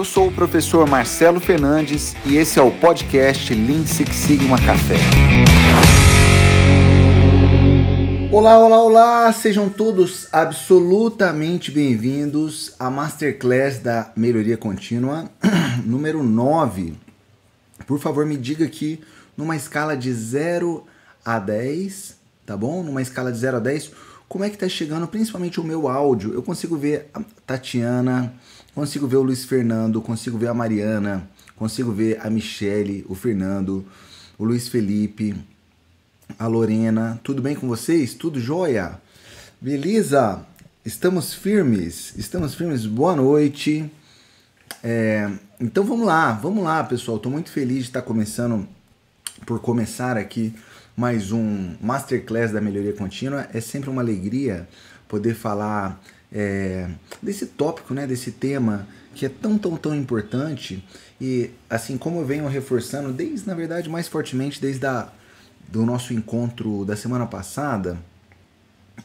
Eu sou o professor Marcelo Fernandes e esse é o podcast Lean Six Sigma Café. Olá, olá, olá! Sejam todos absolutamente bem-vindos à Masterclass da Melhoria Contínua, número 9. Por favor, me diga aqui, numa escala de 0 a 10, tá bom? Numa escala de 0 a 10, como é que tá chegando principalmente o meu áudio? Eu consigo ver a Tatiana, consigo ver o Luiz Fernando, consigo ver a Mariana, consigo ver a Michele, o Fernando, o Luiz Felipe, a Lorena. Tudo bem com vocês? Tudo jóia? Beleza? Estamos firmes? Estamos firmes? Boa noite. É, então vamos lá, vamos lá, pessoal. Estou muito feliz de estar começando, por começar aqui mais um Masterclass da Melhoria Contínua. É sempre uma alegria poder falar é, desse tópico, né, desse tema que é tão, tão, tão importante e assim como eu venho reforçando desde, na verdade, mais fortemente desde a, do nosso encontro da semana passada,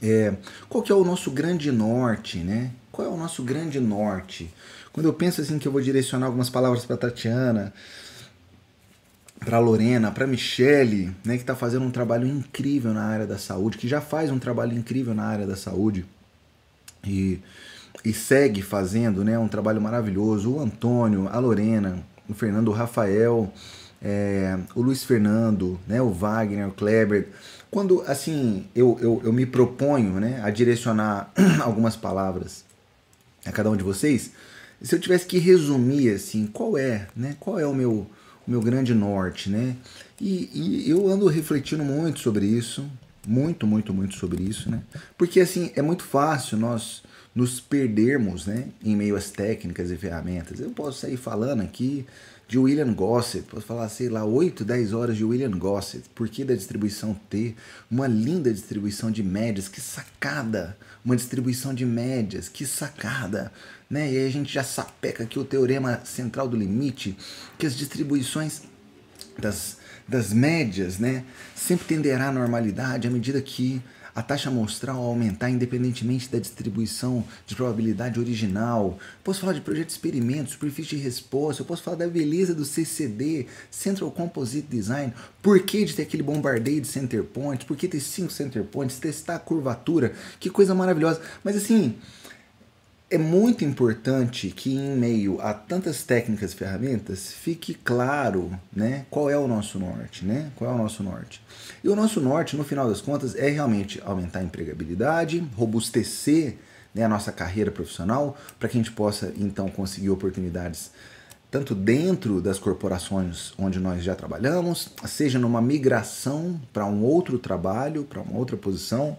é, qual que é o nosso grande norte, né? Qual é o nosso grande norte? Quando eu penso assim que eu vou direcionar algumas palavras para Tatiana, para Lorena, para Michele, né, que está fazendo um trabalho incrível na área da saúde, que já faz um trabalho incrível na área da saúde e, e segue fazendo né, um trabalho maravilhoso. O Antônio, a Lorena, o Fernando, o Rafael, é, o Luiz Fernando, né, o Wagner, o Kleber. Quando assim eu, eu, eu me proponho né, a direcionar algumas palavras a cada um de vocês, se eu tivesse que resumir assim, qual é, né, qual é o meu, o meu grande norte, né? E, e eu ando refletindo muito sobre isso, muito, muito, muito sobre isso, né? Porque assim, é muito fácil nós nos perdermos, né, em meio às técnicas e ferramentas. Eu posso sair falando aqui de William Gossett, posso falar, sei lá, 8, 10 horas de William Gossett, por que da distribuição T, uma linda distribuição de médias, que sacada, uma distribuição de médias, que sacada, né? E aí a gente já sapeca aqui o teorema central do limite, que as distribuições das das médias, né, sempre tenderá à normalidade à medida que a taxa amostral aumentar independentemente da distribuição de probabilidade original. Posso falar de projeto de experimento, superfície de resposta, eu posso falar da beleza do CCD, Central Composite Design, por que de ter aquele bombardeio de center points, por que ter cinco center points, testar a curvatura, que coisa maravilhosa. Mas assim, é muito importante que em meio a tantas técnicas e ferramentas fique claro né, qual é o nosso norte, né? Qual é o nosso norte. E o nosso norte, no final das contas, é realmente aumentar a empregabilidade, robustecer né, a nossa carreira profissional, para que a gente possa então conseguir oportunidades tanto dentro das corporações onde nós já trabalhamos, seja numa migração para um outro trabalho, para uma outra posição,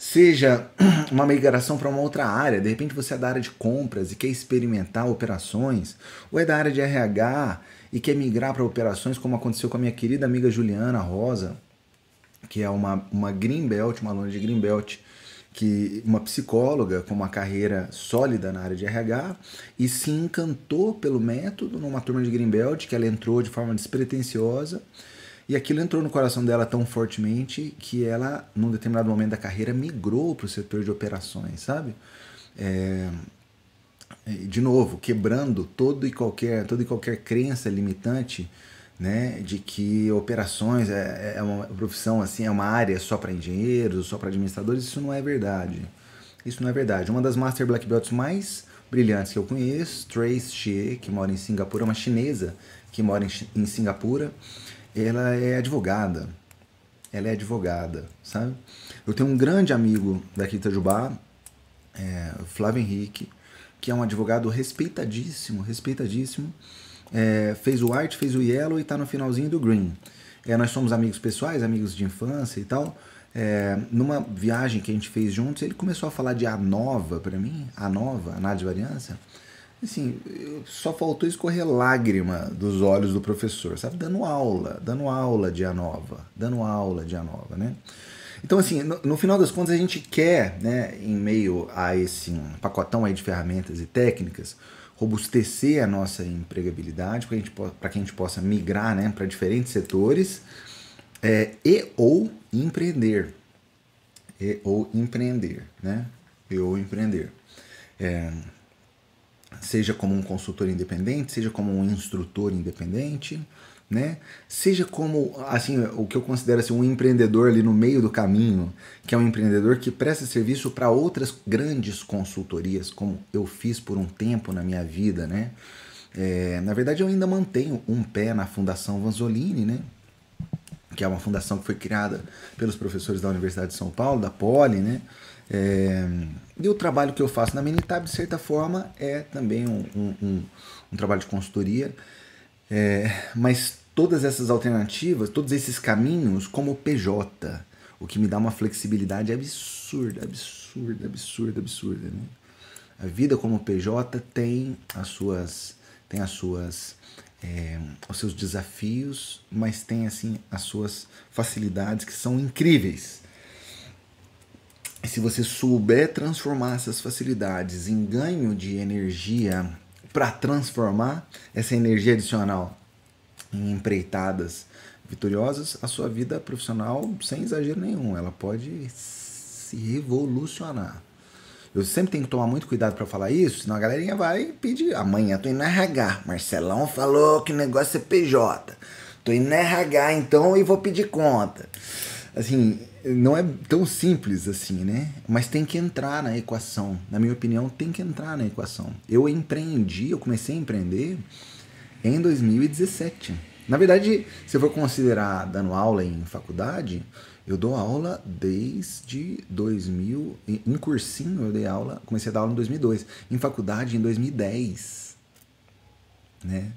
seja uma migração para uma outra área, de repente você é da área de compras e quer experimentar operações, ou é da área de RH e quer migrar para operações, como aconteceu com a minha querida amiga Juliana Rosa, que é uma, uma Greenbelt, uma aluna de Greenbelt, que uma psicóloga com uma carreira sólida na área de RH e se encantou pelo método numa turma de Greenbelt que ela entrou de forma despretensiosa e aquilo entrou no coração dela tão fortemente que ela, num determinado momento da carreira, migrou para o setor de operações, sabe? É, de novo, quebrando todo e qualquer, toda e qualquer crença limitante né, de que operações é, é uma profissão assim, é uma área só para engenheiros, só para administradores, isso não é verdade. Isso não é verdade. Uma das Master Black Belts mais brilhantes que eu conheço, Trace Xie, que mora em Singapura, uma chinesa que mora em, em Singapura, ela é advogada. Ela é advogada, sabe? Eu tenho um grande amigo daqui de Itajubá, é, Flávio Henrique, que é um advogado respeitadíssimo, respeitadíssimo. É, fez o Art, fez o Yellow e está no finalzinho do Green. É, nós somos amigos pessoais, amigos de infância e tal. É, numa viagem que a gente fez juntos, ele começou a falar de A Nova para mim, A Nova, análise de variância assim, só faltou escorrer lágrima dos olhos do professor, sabe? Dando aula, dando aula de Anova, dando aula de Anova, né? Então, assim, no, no, final das contas, a gente quer, né, em meio a esse pacotão aí de ferramentas e técnicas, robustecer a nossa empregabilidade para que a gente possa migrar né, para diferentes setores é, e ou empreender. E ou empreender, né? E ou empreender. É, seja como um consultor independente, seja como um instrutor independente, né? Seja como assim o que eu considero assim, um empreendedor ali no meio do caminho, que é um empreendedor que presta serviço para outras grandes consultorias, como eu fiz por um tempo na minha vida, né? É, na verdade, eu ainda mantenho um pé na Fundação Vanzolini, né? Que é uma fundação que foi criada pelos professores da Universidade de São Paulo, da Poli, né? É, e o trabalho que eu faço na Minitab, de certa forma, é também um, um, um, um trabalho de consultoria. É, mas todas essas alternativas, todos esses caminhos como PJ, o que me dá uma flexibilidade absurda, absurda, absurda, absurda. Né? A vida como PJ tem as suas, tem as suas, é, os seus desafios, mas tem assim as suas facilidades que são incríveis. Se você souber transformar essas facilidades em ganho de energia para transformar essa energia adicional em empreitadas vitoriosas, a sua vida profissional, sem exagero nenhum, ela pode se revolucionar. Eu sempre tenho que tomar muito cuidado para falar isso, senão a galerinha vai pedir. Amanhã tô indo na RH. Marcelão falou que o negócio é PJ. Tô indo na RH então e vou pedir conta. Assim, não é tão simples assim, né? Mas tem que entrar na equação. Na minha opinião, tem que entrar na equação. Eu empreendi, eu comecei a empreender em 2017. Na verdade, se eu for considerar dando aula em faculdade, eu dou aula desde 2000. Em cursinho eu dei aula, comecei a dar aula em 2002. Em faculdade em 2010. Né?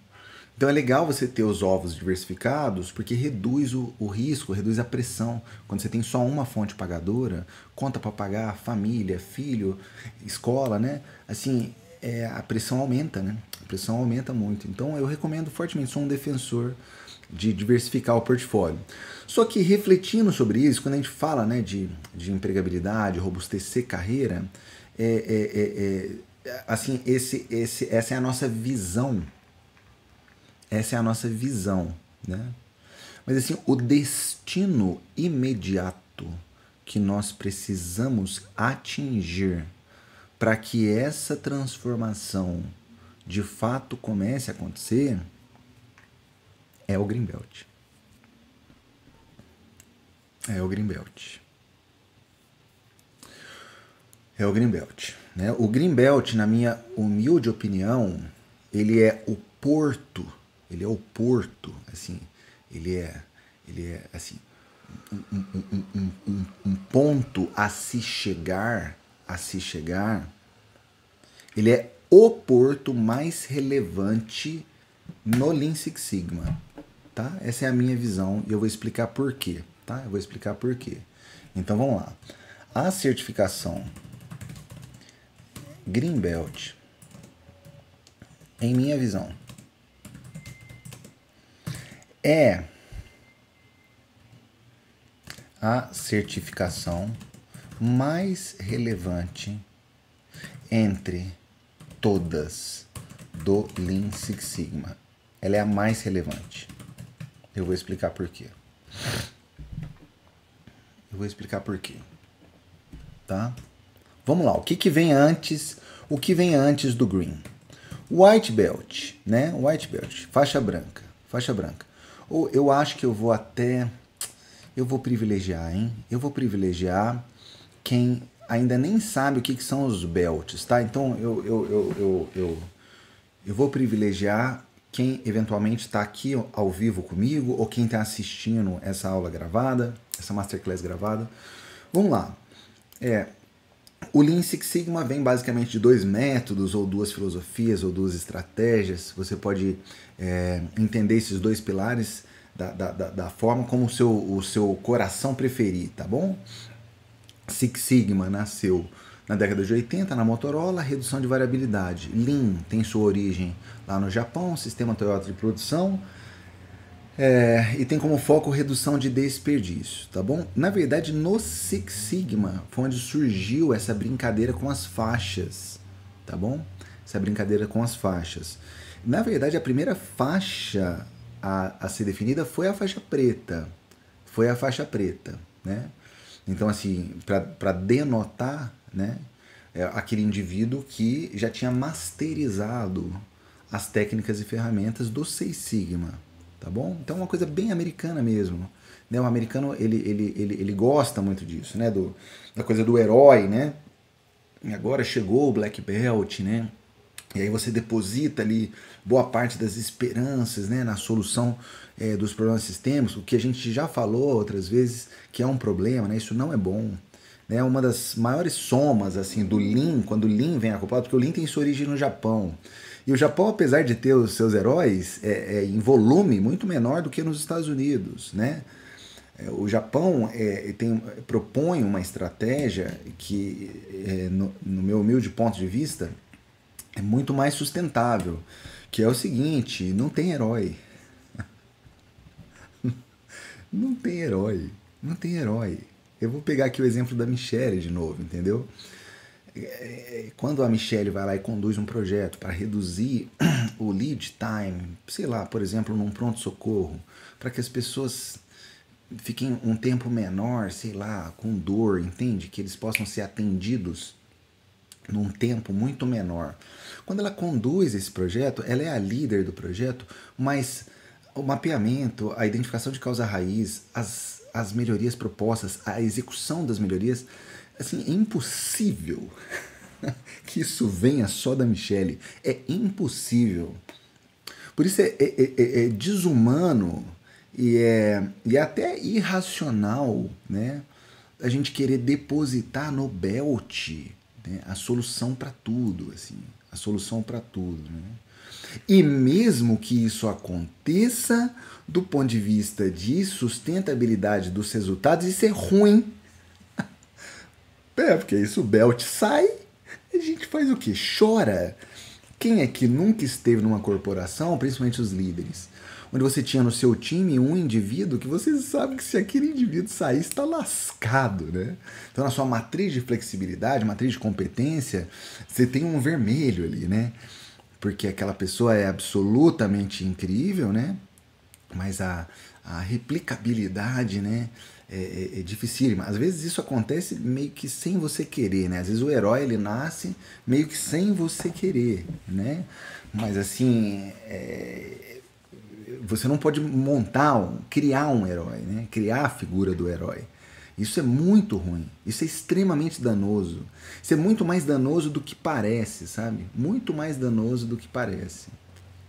Então é legal você ter os ovos diversificados porque reduz o, o risco, reduz a pressão. Quando você tem só uma fonte pagadora, conta para pagar, família, filho, escola, né? Assim, é, a pressão aumenta, né? A pressão aumenta muito. Então eu recomendo fortemente, sou um defensor de diversificar o portfólio. Só que refletindo sobre isso, quando a gente fala né, de, de empregabilidade, robustecer carreira, é, é, é, é, assim, esse, esse, essa é a nossa visão. Essa é a nossa visão. Né? Mas assim, o destino imediato que nós precisamos atingir para que essa transformação de fato comece a acontecer é o Greenbelt. É o Greenbelt. É o Greenbelt. Né? O Greenbelt, na minha humilde opinião, ele é o porto. Ele é o porto, assim. Ele é, ele é assim, um, um, um, um ponto a se chegar a se chegar, ele é o porto mais relevante no Lean Six Sigma, tá? Essa é a minha visão e eu vou explicar por quê, tá? Eu vou explicar por quê. Então vamos lá. A certificação Greenbelt, em minha visão, é a certificação mais relevante entre todas do Lean Six Sigma. Ela é a mais relevante. Eu vou explicar por quê. Eu vou explicar por quê. Tá? Vamos lá, o que, que vem antes? O que vem antes do green? White belt, né? White belt, faixa branca, faixa branca. Ou eu acho que eu vou até eu vou privilegiar, hein? Eu vou privilegiar quem ainda nem sabe o que, que são os belts, tá? Então eu, eu, eu, eu, eu, eu vou privilegiar quem eventualmente está aqui ao vivo comigo ou quem está assistindo essa aula gravada, essa masterclass gravada. Vamos lá. É, o Lean Six Sigma vem basicamente de dois métodos, ou duas filosofias, ou duas estratégias. Você pode é, entender esses dois pilares da, da, da, forma como o seu, o seu coração preferir, tá bom? Six Sigma nasceu na década de 80 na Motorola, redução de variabilidade. Lean tem sua origem lá no Japão, sistema Toyota de produção, é, e tem como foco redução de desperdício, tá bom? Na verdade, no Six Sigma foi onde surgiu essa brincadeira com as faixas, tá bom? Essa brincadeira com as faixas. Na verdade, a primeira faixa a, a ser definida foi a faixa preta. Foi a faixa preta, né? Então, assim, para denotar, né? é aquele indivíduo que já tinha masterizado as técnicas e ferramentas do Seis Sigma, tá bom? Então é uma coisa bem americana mesmo. Né? O americano ele, ele, ele, ele gosta muito disso, né? Do, da coisa do herói, né? E agora chegou o Black Belt, né? E aí você deposita ali boa parte das esperanças né, na solução é, dos problemas sistêmicos, o que a gente já falou outras vezes que é um problema, né? Isso não é bom. Né? Uma das maiores somas assim do Lean, quando o Lean vem acoplado, porque o Lean tem sua origem no Japão. E o Japão, apesar de ter os seus heróis é, é em volume muito menor do que nos Estados Unidos, né? É, o Japão é, tem, propõe uma estratégia que, é, no, no, meu humilde ponto de vista, é muito mais sustentável, que é o seguinte: não tem herói. não tem herói. Não tem herói. Eu vou pegar aqui o exemplo da Michelle de novo, entendeu? É, quando a Michelle vai lá e conduz um projeto para reduzir o lead time, sei lá, por exemplo, num pronto-socorro, para que as pessoas fiquem um tempo menor, sei lá, com dor, entende? Que eles possam ser atendidos num tempo muito menor. Quando ela conduz esse projeto, ela é a líder do projeto, mas o mapeamento, a identificação de causa raiz, as, as melhorias propostas, a execução das melhorias, assim, é impossível que isso venha só da Michelle. É impossível. Por isso é, é, é, é desumano e é, e é até irracional né, a gente querer depositar no Belt né, a solução para tudo. assim a solução para tudo. Né? E mesmo que isso aconteça, do ponto de vista de sustentabilidade dos resultados, isso é ruim. É, porque isso o belt sai, a gente faz o quê? Chora. Quem é que nunca esteve numa corporação, principalmente os líderes, onde você tinha no seu time um indivíduo que você sabe que se aquele indivíduo sair, está lascado, né? Então, na sua matriz de flexibilidade, matriz de competência, você tem um vermelho ali, né? Porque aquela pessoa é absolutamente incrível, né? Mas a, a replicabilidade, né? É, é, é dificílima. Às vezes isso acontece meio que sem você querer, né? Às vezes o herói ele nasce meio que sem você querer, né? Mas assim, é, você não pode montar, um, criar um herói, né? criar a figura do herói. Isso é muito ruim. Isso é extremamente danoso. Isso é muito mais danoso do que parece, sabe? Muito mais danoso do que parece,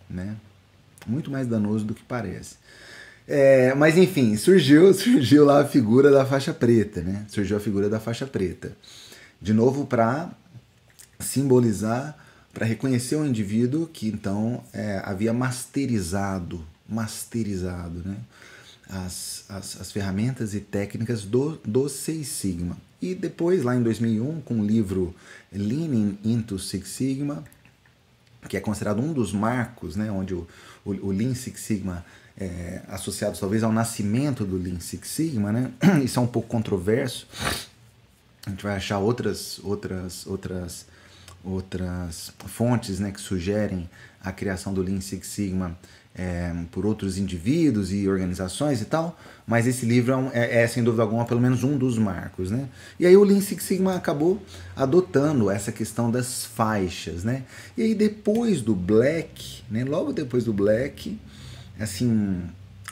né? Muito mais danoso do que parece. É, mas enfim, surgiu, surgiu lá a figura da faixa preta, né? Surgiu a figura da faixa preta. De novo para simbolizar, para reconhecer o indivíduo que então é, havia masterizado masterizado né? as, as, as ferramentas e técnicas do, do Seis Sigma. E depois, lá em 2001, com o livro Leaning into Six Sigma, que é considerado um dos marcos, né, onde o, o, o Lean Six Sigma é associado talvez ao nascimento do Lean Six Sigma, né? Isso é um pouco controverso. A gente vai achar outras outras outras outras fontes, né, que sugerem a criação do Lean Six Sigma é, por outros indivíduos e organizações e tal, mas esse livro é, é, é, sem dúvida alguma pelo menos um dos marcos, né? E aí o Lean Six Sigma acabou adotando essa questão das faixas, né? E aí depois do Black, né? Logo depois do Black, assim,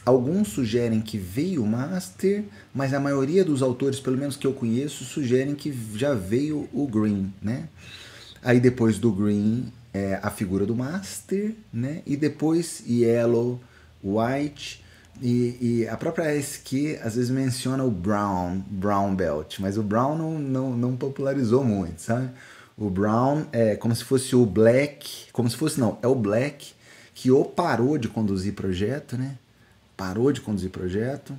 alguns sugerem que veio o Master, mas a maioria dos autores, pelo menos que eu conheço, sugerem que já veio o Green, né? Aí depois do Green é, a figura do Master, né? E depois Yellow, White e, e, a própria SQ às vezes menciona o Brown, Brown Belt, mas o Brown não, não, não popularizou muito, sabe? O Brown é como se fosse o Black, como se fosse não, é o Black que ou parou de conduzir projeto, né? Parou de conduzir projeto,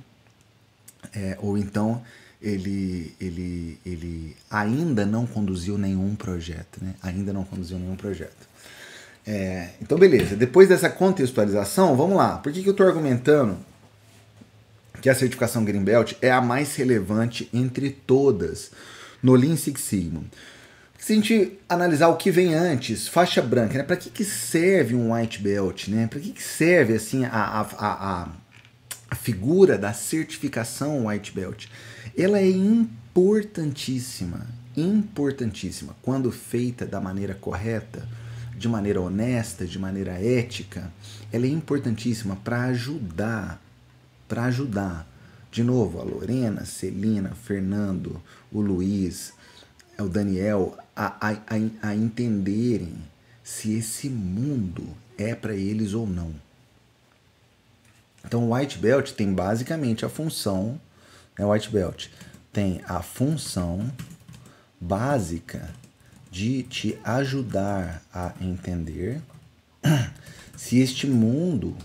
é, ou então ele, ele, ele ainda não conduziu nenhum projeto, né? Ainda não conduziu nenhum projeto. É, então, beleza. Depois dessa contextualização, vamos lá. Por que, que eu estou argumentando que a certificação Greenbelt é a mais relevante entre todas no Lean Six Sigma? Se a gente analisar o que vem antes, faixa branca, né? Para que, que serve um white belt, né? Para que, que serve assim a, a, a, a figura da certificação white belt? ela é importantíssima, importantíssima. Quando feita da maneira correta, de maneira honesta, de maneira ética, ela é importantíssima para ajudar, para ajudar. De novo, a Lorena, Celina, Fernando, o Luiz, o Daniel, a, a, a entenderem se esse mundo é para eles ou não. Então, o white belt tem basicamente a função, né, white belt tem a função básica de te ajudar a entender se este mundo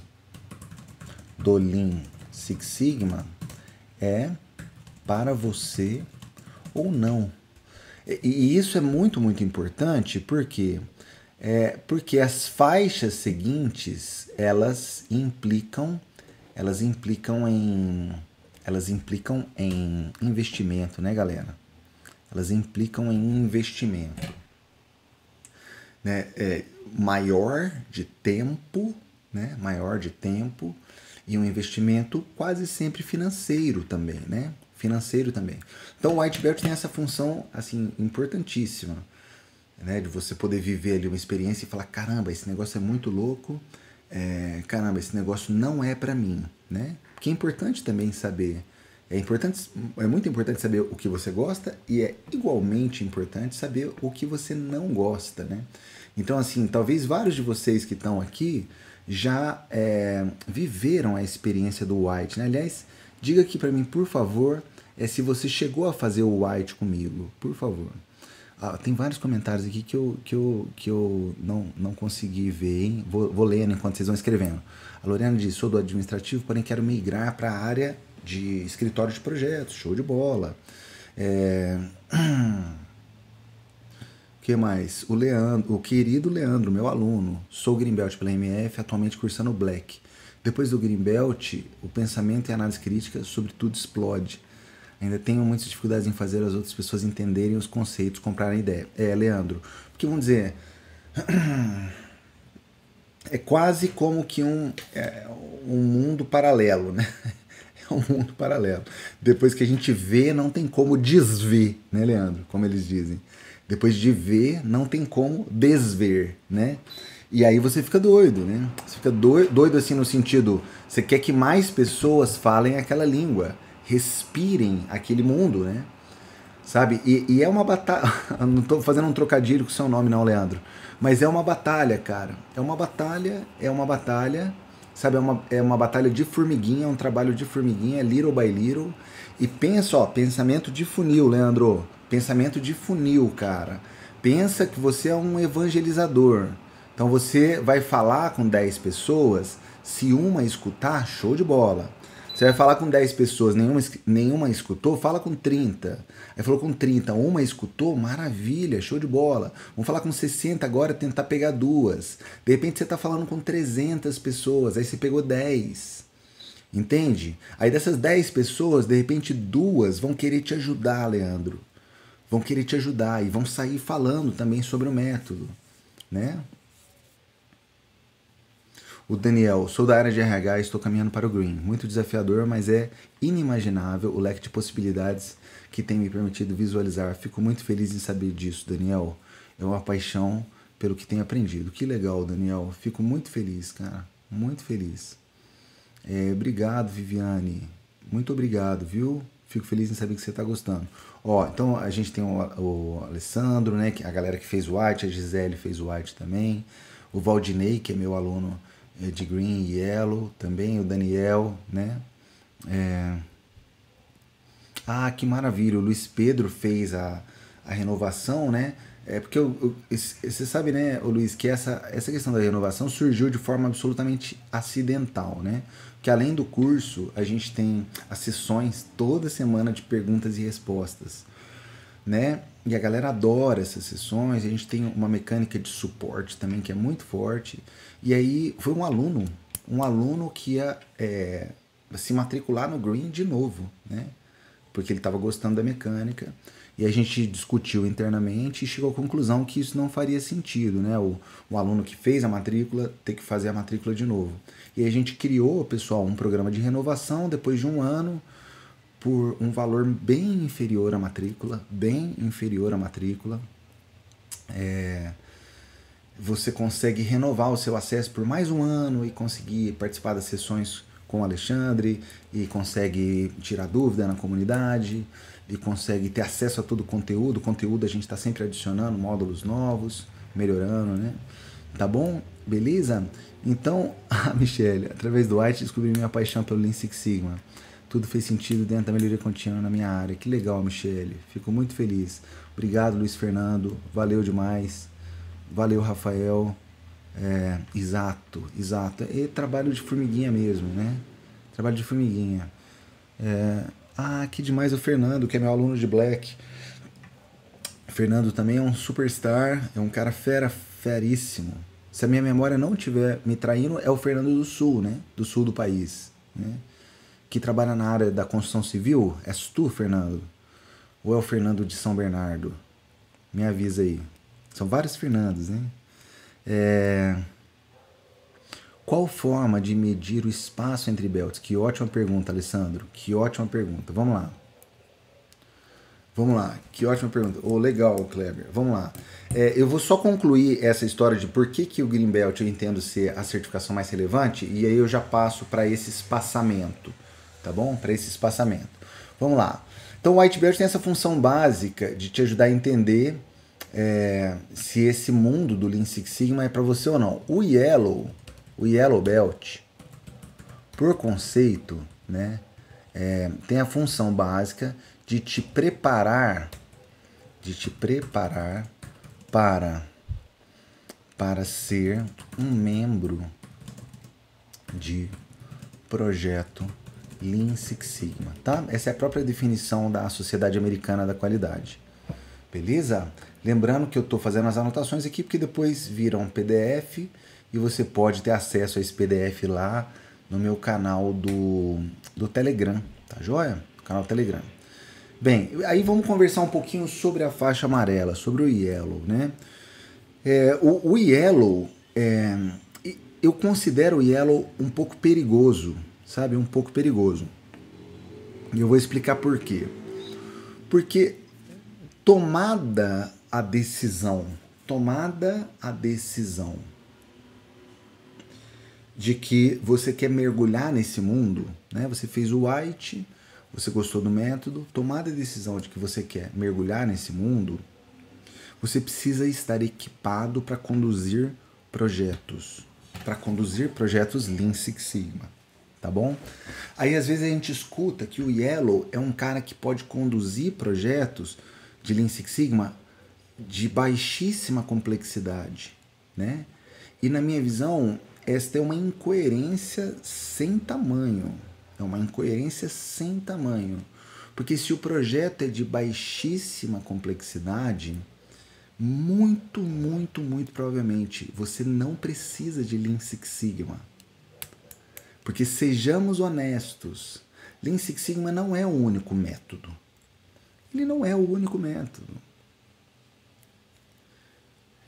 do Lean Six Sigma é para você ou não. E isso é muito, muito importante porque é, porque as faixas seguintes elas implicam elas implicam em elas implicam em investimento, né, galera? Elas implicam em investimento, né? É, maior de tempo, né? Maior de tempo e um investimento quase sempre financeiro também, né? Financeiro também. Então o White Belt tem essa função assim importantíssima, né? De você poder viver ali uma experiência e falar caramba, esse negócio é muito louco, é, caramba, esse negócio não é para mim, né? Porque é importante também saber, é importante, é muito importante saber o que você gosta e é igualmente importante saber o que você não gosta, né? Então assim, talvez vários de vocês que estão aqui já é, viveram a experiência do White, né? Aliás, diga aqui para mim, por favor, é se você chegou a fazer o White comigo, por favor. Ah, tem vários comentários aqui que eu, que eu, que eu não, não consegui ver, hein? Vou, vou lendo enquanto vocês vão escrevendo. A Lorena diz: sou do administrativo, porém quero migrar para a área de escritório de projetos. Show de bola. É... que mais? O Leandro, o querido Leandro, meu aluno. Sou Greenbelt pela MF, atualmente cursando Black. Depois do Greenbelt, o pensamento e a análise crítica, sobretudo, explode Ainda tenho muitas dificuldades em fazer as outras pessoas entenderem os conceitos, comprarem ideia. É, Leandro, porque vamos dizer. É quase como que um, é, um mundo paralelo, né? É um mundo paralelo. Depois que a gente vê, não tem como desver, né, Leandro? Como eles dizem. Depois de ver, não tem como desver, né? E aí você fica doido, né? Você fica doido, assim no sentido, você quer que mais pessoas falem aquela língua respirem aquele mundo, né? Sabe? E, e é uma batalha. não estou fazendo um trocadilho com seu nome, não, Leandro. Mas é uma batalha, cara. É uma batalha, é uma batalha. Sabe? É uma, é uma batalha de formiguinha, é um trabalho de formiguinha, little by little. E pensa, ó, pensamento de funil, Leandro. Pensamento de funil, cara. Pensa que você é um evangelizador. Então você vai falar com 10 pessoas, se uma escutar, show de bola. Você vai falar com 10 pessoas, nenhuma, nenhuma escutou, fala com 30. Aí falou com 30, uma escutou, maravilha, show de bola. Vamos falar com 60 agora, tentar pegar duas. De repente você está falando com 300 pessoas, aí você pegou 10. Entende? Aí dessas 10 pessoas, de repente duas vão querer te ajudar, Leandro. Vão querer te ajudar e vão sair falando também sobre o método, né? O Daniel, sou da área de RH e estou caminhando para o Green. Muito desafiador, mas é inimaginável o leque de possibilidades que tem me permitido visualizar. Fico muito feliz em saber disso, Daniel. É uma paixão pelo que tenho aprendido. Que legal, Daniel. Fico muito feliz, cara. Muito feliz. É, obrigado, Viviane. Muito obrigado, viu? Fico feliz em saber que você está gostando. Ó, então a gente tem o, o Alessandro, né? A galera que fez o White, a Gisele fez o White também. O Valdinei, que é meu aluno é, de Green e Yellow também, o Daniel, né? É... Ah, que maravilha, o Luiz Pedro fez a, a renovação, né? É porque você sabe, né, Luiz, que essa, essa questão da renovação surgiu de forma absolutamente acidental, né? Que além do curso, a gente tem as sessões toda semana de perguntas e respostas, né? E a galera adora essas sessões, a gente tem uma mecânica de suporte também que é muito forte. E aí foi um aluno, um aluno que ia é, se matricular no Green de novo, né? Porque ele estava gostando da mecânica. E a gente discutiu internamente e chegou à conclusão que isso não faria sentido, né? O, o aluno que fez a matrícula ter que fazer a matrícula de novo. E a gente criou, pessoal, um programa de renovação depois de um ano por um valor bem inferior à matrícula, bem inferior à matrícula. É, você consegue renovar o seu acesso por mais um ano e conseguir participar das sessões com o Alexandre e consegue tirar dúvida na comunidade e consegue ter acesso a todo o conteúdo. Conteúdo a gente está sempre adicionando módulos novos, melhorando, né? Tá bom? Beleza? Então, a Michelle, através do White, descobri minha paixão pelo Lean Six Sigma. Tudo fez sentido dentro da melhoria contínua na minha área. Que legal, Michelle. Fico muito feliz. Obrigado, Luiz Fernando. Valeu demais. Valeu, Rafael. É, exato, exato. E trabalho de formiguinha mesmo, né? Trabalho de formiguinha. É, ah, que demais o Fernando, que é meu aluno de Black. O Fernando também é um superstar, é um cara fera, feríssimo. Se a minha memória não estiver me traindo, é o Fernando do Sul, né? Do sul do país, né? que trabalha na área da construção civil? És tu, Fernando? Ou é o Fernando de São Bernardo? Me avisa aí. São vários Fernandos, né? É... Qual forma de medir o espaço entre belts? Que ótima pergunta, Alessandro. Que ótima pergunta. Vamos lá. Vamos lá. Que ótima pergunta. Oh, legal, Kleber. Vamos lá. É, eu vou só concluir essa história de por que, que o Green Belt eu entendo ser a certificação mais relevante e aí eu já passo para esse espaçamento tá bom? Para esse espaçamento. Vamos lá. Então o White Belt tem essa função básica de te ajudar a entender é, se esse mundo do Lean Six Sigma é para você ou não. O Yellow, o Yellow Belt, por conceito, né, é, tem a função básica de te preparar, de te preparar para para ser um membro de projeto Lean Six Sigma, tá? Essa é a própria definição da Sociedade Americana da Qualidade. Beleza? Lembrando que eu estou fazendo as anotações aqui porque depois viram um PDF e você pode ter acesso a esse PDF lá no meu canal do, do Telegram, tá joia? Canal Telegram. Bem, aí vamos conversar um pouquinho sobre a faixa amarela, sobre o Yellow, né? É, o, o Yellow, é, eu considero o Yellow um pouco perigoso, sabe? Um pouco perigoso. E eu vou explicar por quê. Porque tomada a decisão, tomada a decisão de que você quer mergulhar nesse mundo, né? Você fez o white, você gostou do método, tomada a decisão de que você quer mergulhar nesse mundo, você precisa estar equipado para conduzir projetos, para conduzir projetos Lean Six Sigma tá bom? Aí às vezes a gente escuta que o Yellow é um cara que pode conduzir projetos de Lean Six Sigma de baixíssima complexidade, né? E na minha visão, esta é uma incoerência sem tamanho. É uma incoerência sem tamanho. Porque se o projeto é de baixíssima complexidade, muito, muito, muito provavelmente você não precisa de Lean Six Sigma. Porque sejamos honestos, Lean Six Sigma não é o único método. Ele não é o único método.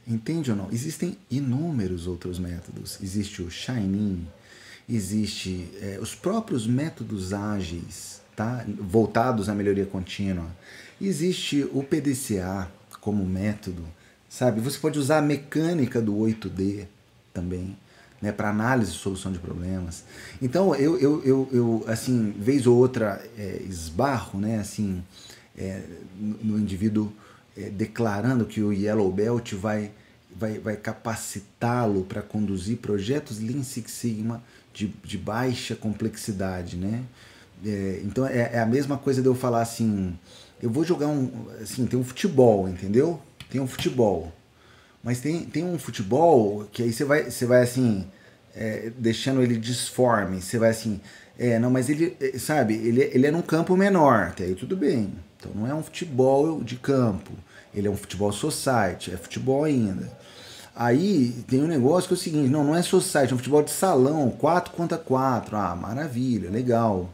Entende ou não? Existem inúmeros outros métodos. Existe o Shining, existe é, os próprios métodos ágeis, tá? voltados à melhoria contínua. Existe o PDCA como método, sabe? Você pode usar a mecânica do 8D também né, para análise e solução de problemas. Então, eu, eu, eu, eu assim, vez ou outra, é, esbarro, né, assim, é, no, no, indivíduo é, declarando que o Yellow Belt vai, vai, vai capacitá-lo para conduzir projetos Lean Six Sigma de, de baixa complexidade, né? É, então, é, é a mesma coisa de eu falar assim, eu vou jogar um, assim, tem um futebol, entendeu? Tem um futebol. Mas tem, tem um futebol que aí você vai, você vai assim, é, deixando ele disforme. Você vai assim, é, não, mas ele, é, sabe, ele, ele é num campo menor, até aí tudo bem. Então não é um futebol de campo, ele é um futebol society, é futebol ainda. Aí tem um negócio que é o seguinte, não, não é society, é um futebol de salão, 4 contra 4, ah, maravilha, legal.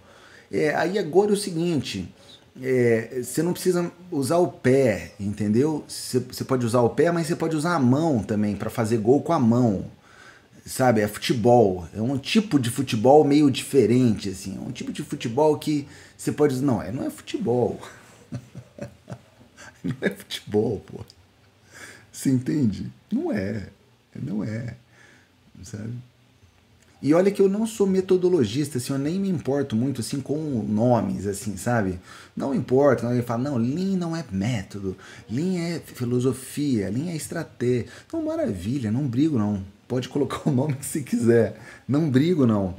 É, aí agora é o seguinte, é, você não precisa usar o pé, entendeu? Você, você pode usar o pé, mas você pode usar a mão também para fazer gol com a mão. sabe? É futebol. É um tipo de futebol meio diferente, assim. É um tipo de futebol que você pode dizer, não, é, não é futebol. não é futebol, pô. Você entende? Não é. Não é. Sabe? E olha que eu não sou metodologista, assim, eu nem me importo muito assim com nomes, assim, sabe? Não importa, alguém fala, não, Lean não é método, Lean é filosofia, Lean é estratégia. Não, maravilha, não brigo não. Pode colocar o nome que você quiser. Não brigo não.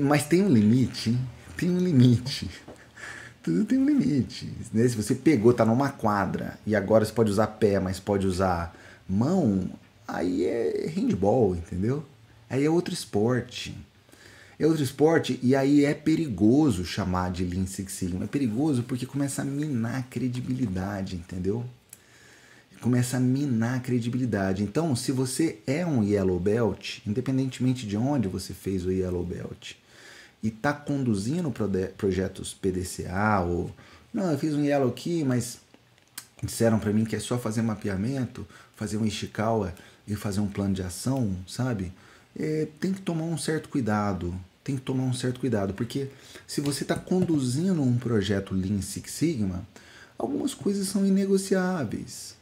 Mas tem um limite, hein? Tem um limite. Tudo tem um limite. Né? Se você pegou, tá numa quadra, e agora você pode usar pé, mas pode usar mão, aí é handball, entendeu? Aí é outro esporte. É outro esporte e aí é perigoso chamar de Lean Six Sigma. É perigoso porque começa a minar a credibilidade, entendeu? Começa a minar a credibilidade. Então, se você é um Yellow Belt, independentemente de onde você fez o Yellow Belt, e está conduzindo projetos PDCA ou não, eu fiz um Yellow aqui, mas disseram para mim que é só fazer mapeamento, fazer um Ishikawa e fazer um plano de ação, sabe? é, tem que tomar um certo cuidado. Tem que tomar um certo cuidado, porque se você está conduzindo um projeto Lean Six Sigma, algumas coisas são inegociáveis.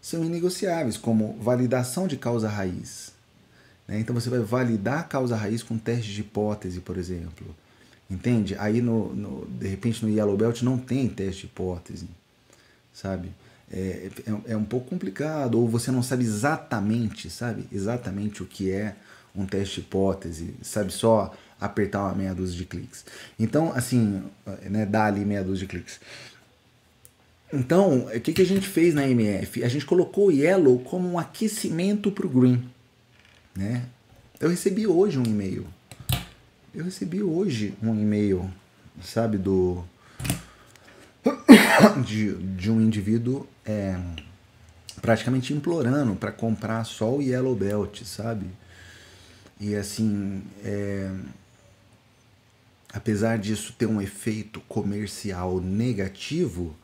São inegociáveis, como validação de causa raiz. Né? Então você vai validar a causa raiz com teste de hipótese, por exemplo. Entende? Aí, no, no, de repente, no Yellow Belt não tem teste de hipótese, sabe? É, é, é um pouco complicado, ou você não sabe exatamente, sabe? Exatamente o que é um teste de hipótese, sabe só apertar uma meia dúzia de cliques. Então, assim, né, dá ali meia dúzia de cliques. Então, o que, que a gente fez na MF? A gente colocou o Yellow como um aquecimento para o Green. Né? Eu recebi hoje um e-mail. Eu recebi hoje um e-mail, sabe, do de, de um indivíduo é, praticamente implorando para comprar só o Yellow Belt, sabe? E assim, é, apesar disso ter um efeito comercial negativo,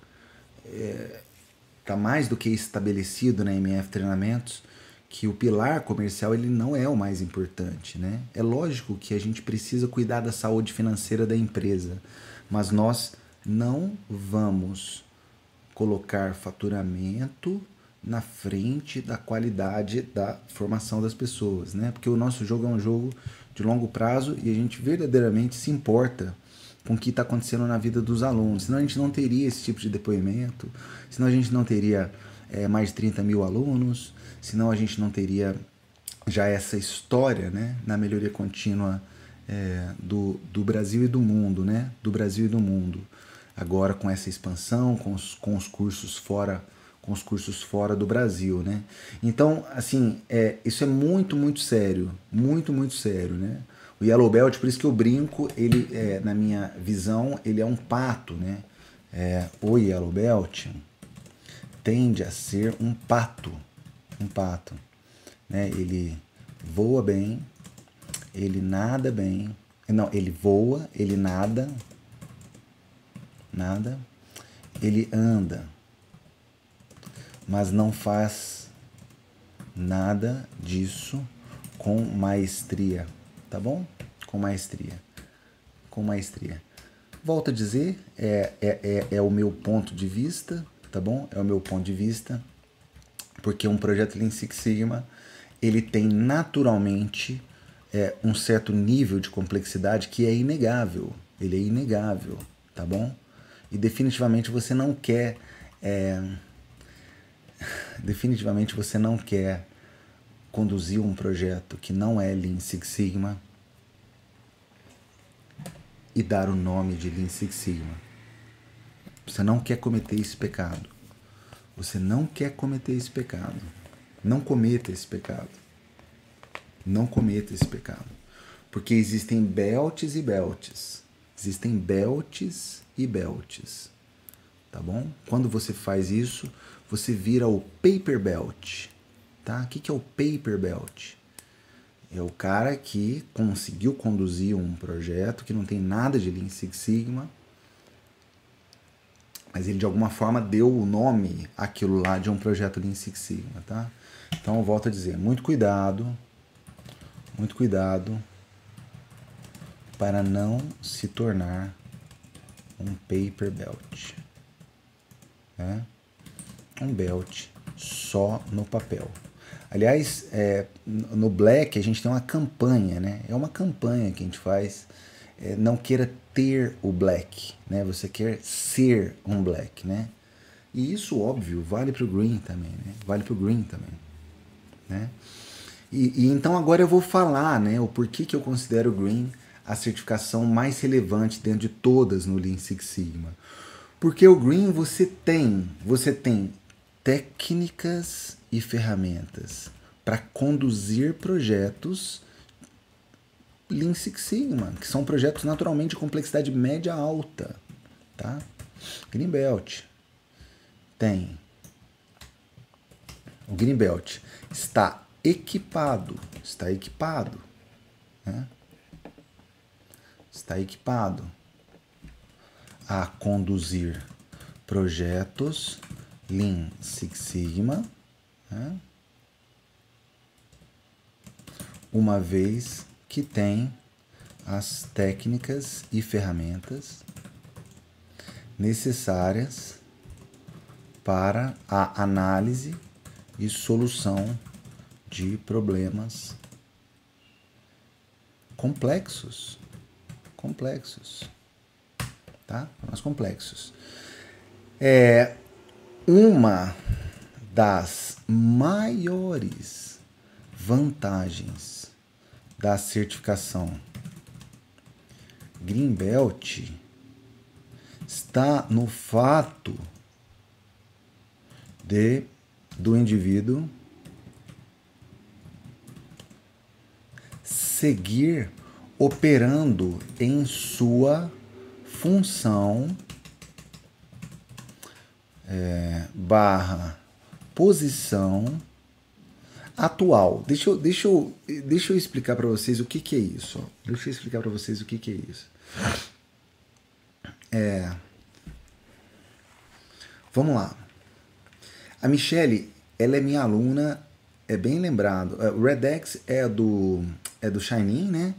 está é, mais do que estabelecido na MF Treinamentos que o pilar comercial ele não é o mais importante, né? É lógico que a gente precisa cuidar da saúde financeira da empresa, mas nós não vamos colocar faturamento na frente da qualidade da formação das pessoas, né? Porque o nosso jogo é um jogo de longo prazo e a gente verdadeiramente se importa com o que está acontecendo na vida dos alunos. Senão a gente não teria esse tipo de depoimento, senão a gente não teria é, mais de 30 mil alunos, senão a gente não teria já essa história né, na melhoria contínua é, do, do Brasil e do mundo, né? Do Brasil e do mundo. Agora com essa expansão, com os, com os cursos fora com os cursos fora do Brasil, né? Então, assim, é, isso é muito, muito sério, muito, muito sério, né? O Yellow Belt, por isso que eu brinco, ele, é, na minha visão, ele é um pato, né? É, o Yellow Belt tende a ser um pato, um pato, né? Ele voa bem, ele nada bem, não, ele voa, ele nada, nada, ele anda, mas não faz nada disso com maestria, tá bom? Com maestria. Com maestria. Volto a dizer, é, é, é, é o meu ponto de vista, tá bom? É o meu ponto de vista, porque um projeto Lean Six Sigma, ele tem naturalmente é, um certo nível de complexidade que é inegável. Ele é inegável, tá bom? E definitivamente você não quer é, definitivamente você não quer conduzir um projeto que não é Lean Six Sigma e dar o nome de Lean Six Sigma. Você não quer cometer esse pecado. Você não quer cometer esse pecado. Não cometa esse pecado. Não cometa esse pecado. Porque existem belts e belts. Existem belts e belts. Tá bom? Quando você faz isso, você vira o paper belt. Tá? O que é o paper belt? É o cara que conseguiu conduzir um projeto que não tem nada de Lean Six Sigma, mas ele de alguma forma deu o nome aquilo lá de um projeto Lean Six Sigma, tá? Então eu volto a dizer, muito cuidado, muito cuidado para não se tornar um paper belt. Né? Um belt só no papel. Aliás, é, no Black a gente tem uma campanha, né? É uma campanha que a gente faz. É, não queira ter o Black, né? Você quer ser um Black, né? E isso, óbvio, vale para o Green também, né? Vale para o Green também, né? E, e, então agora eu vou falar, né? O porquê que eu considero o Green a certificação mais relevante dentro de todas no Lean Six Sigma. Porque o Green você tem, você tem técnicas e ferramentas para conduzir projetos Lean Six Sigma, que são projetos naturalmente de complexidade média alta, tá? Greenbelt tem o Greenbelt está equipado, está equipado, né? Está equipado a conduzir projetos Lean Six Sigma, né? uma vez que tem as técnicas e ferramentas necessárias para a análise e solução de problemas complexos, complexos, tá? Problemas complexos. É, uma das maiores vantagens da certificação. Greenbelt está no fato de do indivíduo seguir operando em sua função é, barra posição atual. Deixa eu, deixa eu, deixa eu explicar para vocês o que, que é isso. Deixa eu explicar para vocês o que, que é isso. É, vamos lá. A Michelle, ela é minha aluna, é bem lembrado. É, o Redex é do é do Shining, né?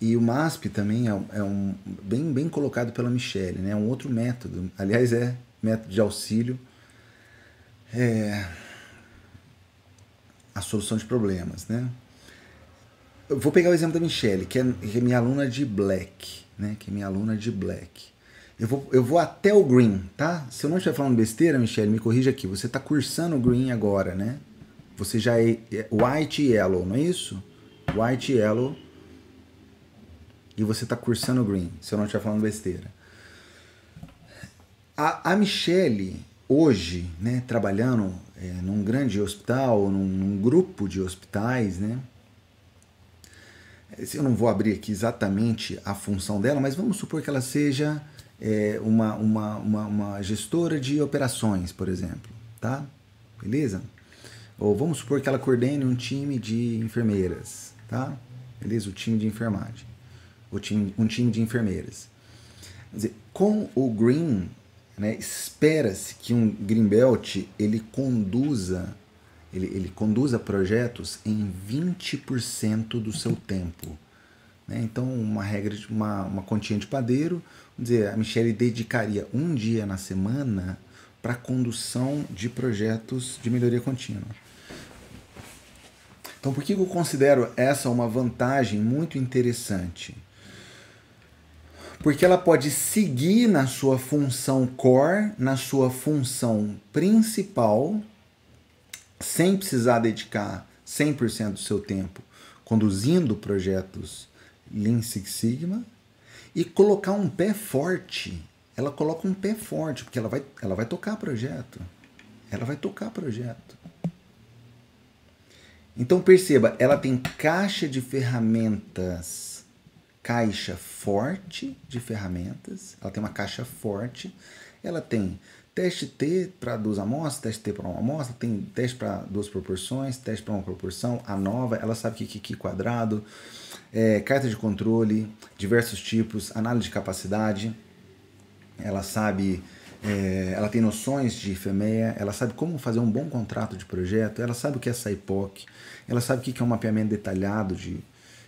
E o MASP também é, é um bem bem colocado pela Michelle, né? É um outro método. Aliás, é método de auxílio, é, a solução de problemas, né? Eu vou pegar o exemplo da Michelle, que é, que é minha aluna de Black, né? Que é minha aluna de Black. Eu vou, eu vou até o Green, tá? Se eu não estiver falando besteira, Michelle, me corrija aqui. Você está cursando o Green agora, né? Você já é, é White e Yellow, não é isso? White e Yellow. E você está cursando o Green, se eu não estiver falando besteira. A, a Michelle, hoje, né, trabalhando é, num grande hospital, num, num, grupo de hospitais, né? Eu não vou abrir aqui exatamente a função dela, mas vamos supor que ela seja é, uma, uma, uma, uma, gestora de operações, por exemplo, tá? Beleza? Ou vamos supor que ela coordene um time de enfermeiras, tá? Beleza? O time de enfermagem. O time, um time de enfermeiras. Quer dizer, com o Green né, Espera-se que um Greenbelt ele conduza ele, ele conduza projetos em 20% do seu tempo. Né? Então, uma regra de uma, uma continha de padeiro, vamos dizer, a Michelle dedicaria um dia na semana para condução de projetos de melhoria contínua. Então, por que eu considero essa uma vantagem muito interessante? Porque ela pode seguir na sua função core, na sua função principal, sem precisar dedicar 100% do seu tempo conduzindo projetos Lean Six Sigma e colocar um pé forte. Ela coloca um pé forte, porque ela vai, ela vai tocar projeto. Ela vai tocar projeto. Então perceba, ela tem caixa de ferramentas caixa forte de ferramentas, ela tem uma caixa forte, ela tem teste T para duas amostras, teste T para uma amostra, tem teste para duas proporções, teste para uma proporção, a nova, ela sabe que que quadrado, é, carta de controle, diversos tipos, análise de capacidade, ela sabe, é, ela tem noções de FEMEA, ela sabe como fazer um bom contrato de projeto, ela sabe o que é SAIPOC, ela sabe o que é um mapeamento detalhado de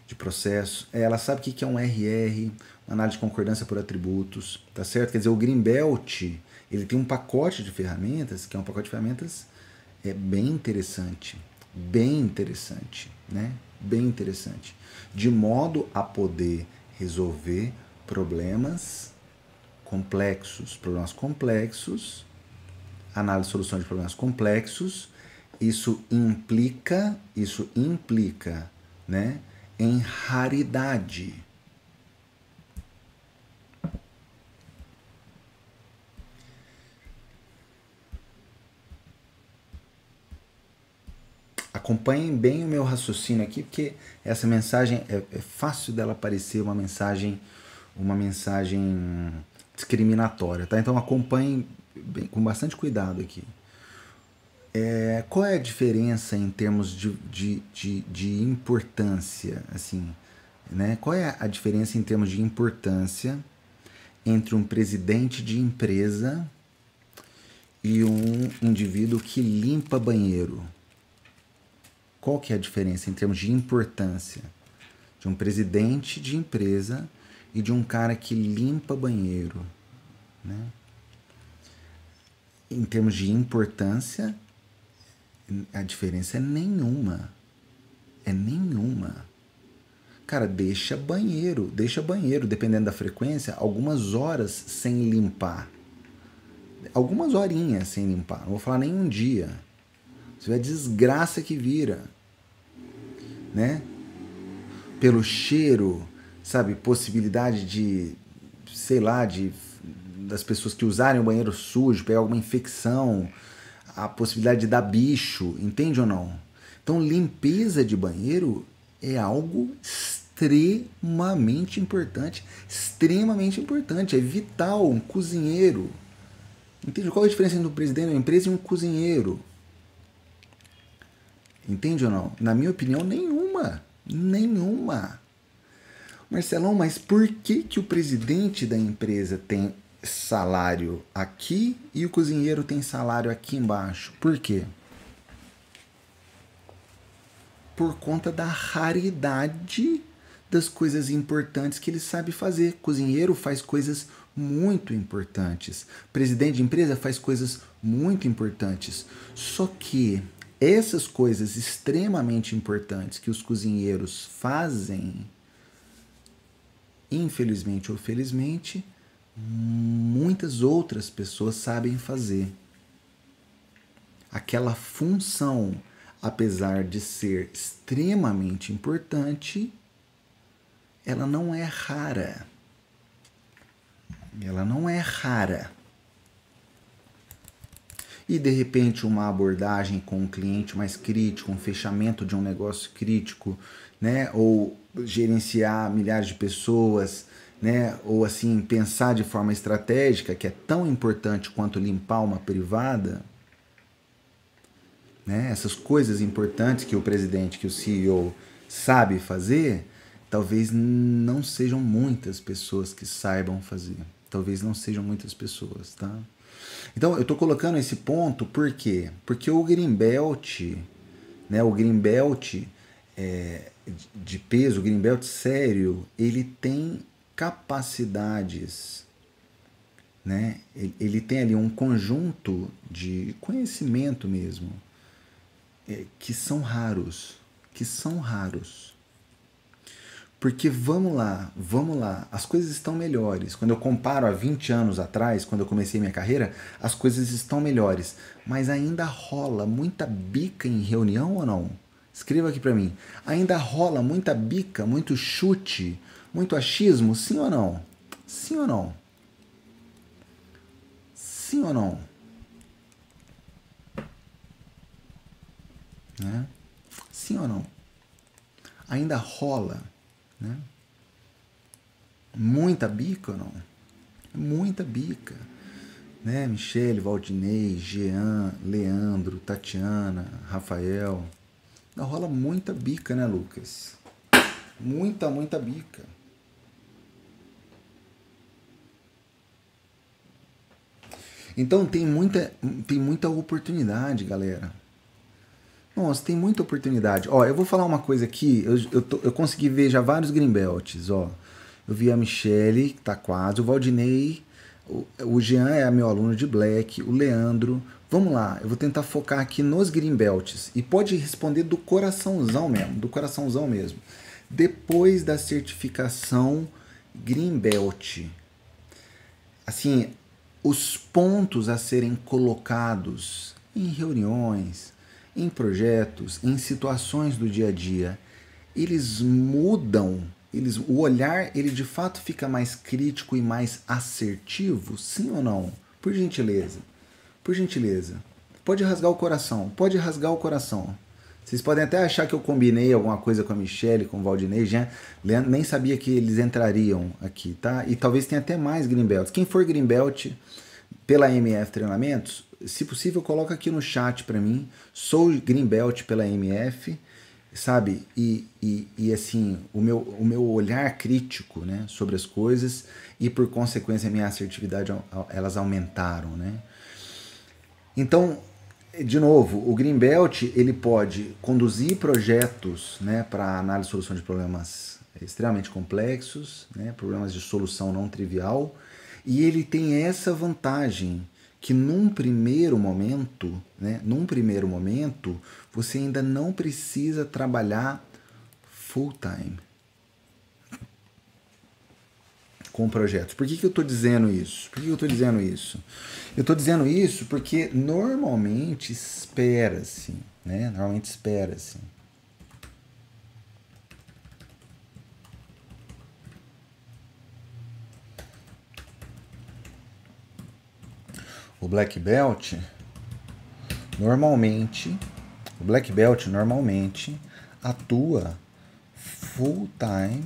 de processo, ela sabe o que é um RR, análise de concordância por atributos, tá certo? Quer dizer, o Greenbelt, ele tem um pacote de ferramentas, que é um pacote de ferramentas é bem interessante, bem interessante, né? Bem interessante, de modo a poder resolver problemas complexos, problemas complexos, análise e solução de problemas complexos, isso implica, isso implica, né, em raridade. Acompanhem bem o meu raciocínio aqui, porque essa mensagem é, é fácil dela parecer uma mensagem, uma mensagem discriminatória, tá? Então acompanhem bem, com bastante cuidado aqui. É, qual é a diferença em termos de, de, de, de, importância, assim, né? Qual é a diferença em termos de importância entre um presidente de empresa e um indivíduo que limpa banheiro? Qual que é a diferença em termos de importância de um presidente de empresa e de um cara que limpa banheiro, né? Em termos de importância, a diferença é nenhuma. É nenhuma. Cara, deixa banheiro, deixa banheiro, dependendo da frequência, algumas horas sem limpar. Algumas horinhas sem limpar. Não vou falar nem um dia. Você vê desgraça que vira. Né? Pelo cheiro, sabe, possibilidade de, sei lá, de das pessoas que usarem o banheiro sujo, pegar alguma infecção, a possibilidade de dar bicho, entende ou não? Então, limpeza de banheiro é algo extremamente importante, extremamente importante, é vital, um cozinheiro. Entende qual é a diferença entre um presidente de uma empresa e um cozinheiro? Entende ou não? Na minha opinião, nenhuma. Nenhuma. Marcelão, mas por que, que o presidente da empresa tem salário aqui e o cozinheiro tem salário aqui embaixo? Por quê? Por conta da raridade das coisas importantes que ele sabe fazer. Cozinheiro faz coisas muito importantes. Presidente de empresa faz coisas muito importantes. Só que essas coisas extremamente importantes que os cozinheiros fazem, infelizmente ou felizmente, muitas outras pessoas sabem fazer. Aquela função, apesar de ser extremamente importante, ela não é rara. Ela não é rara e de repente uma abordagem com um cliente mais crítico, um fechamento de um negócio crítico, né, ou gerenciar milhares de pessoas, né, ou assim pensar de forma estratégica, que é tão importante quanto limpar uma privada, né, essas coisas importantes que o presidente, que o CEO sabe fazer, talvez não sejam muitas pessoas que saibam fazer. Talvez não sejam muitas pessoas, tá? Então, eu estou colocando esse ponto por quê? Porque o Greenbelt, né, o Greenbelt é, de peso, o Greenbelt sério, ele tem capacidades, né? Ele, tem ali um conjunto de conhecimento mesmo, é, que são raros, que são raros. Porque vamos lá, vamos lá, as coisas estão melhores. Quando eu comparo a 20 anos atrás, quando eu comecei minha carreira, as coisas estão melhores. Mas ainda rola muita bica em reunião ou não? Escreva aqui para mim. Ainda rola muita bica, muito chute, muito achismo, sim ou não? Sim ou não? Sim ou não? Né? Sim ou não? Ainda rola né? Muita bica ou não? Muita bica. Né? Michele, Valdinei, Jean, Leandro, Tatiana, Rafael. Não, rola muita bica, né, Lucas? Muita, muita bica. Então tem muita, tem muita oportunidade, galera. Nossa, tem muita oportunidade. Ó, eu vou falar uma coisa aqui. Eu, eu, tô, eu consegui ver já vários Greenbelts, ó. Eu vi a Michelle, que tá quase, o Valdinei, o, o Jean é meu aluno de Black, o Leandro. Vamos lá, eu vou tentar focar aqui nos Greenbelts. E pode responder do coraçãozão mesmo, do coraçãozão mesmo. Depois da certificação Greenbelt, assim, os pontos a serem colocados em reuniões, em projetos, em situações do dia a dia, eles mudam, eles, o olhar ele de fato fica mais crítico e mais assertivo, sim ou não? Por gentileza, por gentileza. Pode rasgar o coração, pode rasgar o coração. Vocês podem até achar que eu combinei alguma coisa com a Michelle, com o Valdinei, já nem sabia que eles entrariam aqui, tá? E talvez tenha até mais Greenbelts. Quem for Greenbelt pela MF Treinamentos, se possível, coloca aqui no chat para mim. Sou Greenbelt pela MF, sabe? E, e, e, assim, o meu, o meu olhar crítico né, sobre as coisas e, por consequência, a minha assertividade, elas aumentaram, né? Então, de novo, o Greenbelt ele pode conduzir projetos né, para análise e solução de problemas extremamente complexos, né, problemas de solução não trivial, e ele tem essa vantagem que num primeiro momento, né, num primeiro momento, você ainda não precisa trabalhar full time com projetos. Por que, que eu estou dizendo isso? Por que, que eu estou dizendo isso? Eu estou dizendo isso porque normalmente espera-se, né? Normalmente espera-se. O black belt normalmente, o black belt normalmente atua full time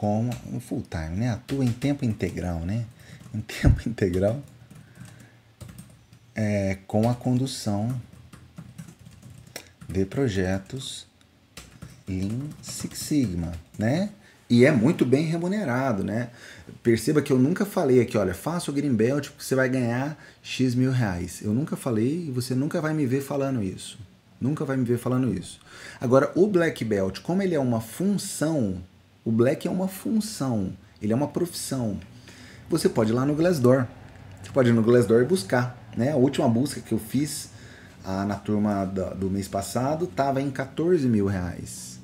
como full time, né? Atua em tempo integral, né? Em tempo integral é, com a condução de projetos Lean Six Sigma, né? E é muito bem remunerado, né? Perceba que eu nunca falei aqui, olha, faça o Greenbelt porque você vai ganhar X mil reais. Eu nunca falei e você nunca vai me ver falando isso. Nunca vai me ver falando isso. Agora, o Black Belt, como ele é uma função o black é uma função, ele é uma profissão. Você pode ir lá no Glassdoor. Você pode ir no Glassdoor e buscar. Né? A última busca que eu fiz na turma do, do mês passado estava em 14 mil reais.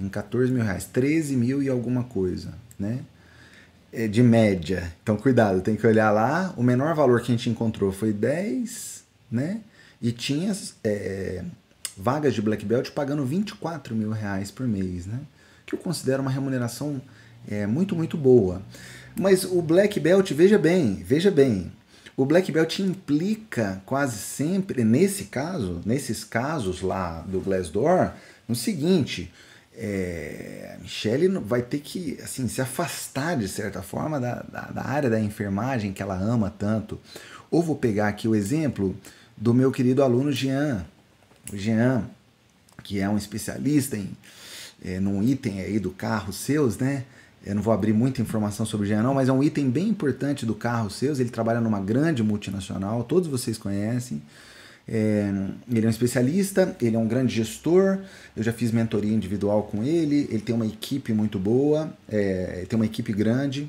Em 14 mil reais. 13 mil e alguma coisa. Né? É de média. Então cuidado, tem que olhar lá. O menor valor que a gente encontrou foi 10, né? E tinha é, vagas de Black Belt pagando 24 mil reais por mês, né? Que eu considero uma remuneração é, muito, muito boa. Mas o Black Belt, veja bem, veja bem, o Black Belt implica quase sempre, nesse caso, nesses casos lá do Glassdoor, no seguinte, é, Michelle vai ter que assim, se afastar de certa forma da, da, da, área da enfermagem que ela ama tanto. Ou vou pegar aqui o exemplo do meu querido aluno Jean, o Jean, que é um especialista em é, num item aí do carro seus, né? Eu não vou abrir muita informação sobre o Jean, não, mas é um item bem importante do carro seus. Ele trabalha numa grande multinacional, todos vocês conhecem. É, ele é um especialista, ele é um grande gestor. Eu já fiz mentoria individual com ele. Ele tem uma equipe muito boa, é, tem uma equipe grande.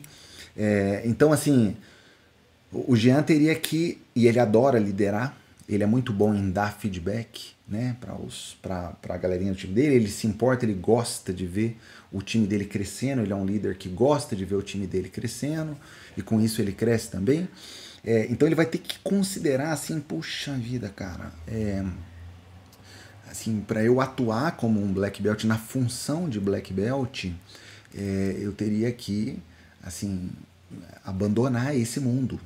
É, então, assim, o Jean teria que, e ele adora liderar, ele é muito bom em dar feedback né, para a galerinha do time dele. Ele se importa, ele gosta de ver o time dele crescendo. Ele é um líder que gosta de ver o time dele crescendo e com isso ele cresce também. É, então ele vai ter que considerar assim, puxa vida, cara, é, assim, para eu atuar como um black belt na função de black belt, é, eu teria que, assim, abandonar esse mundo,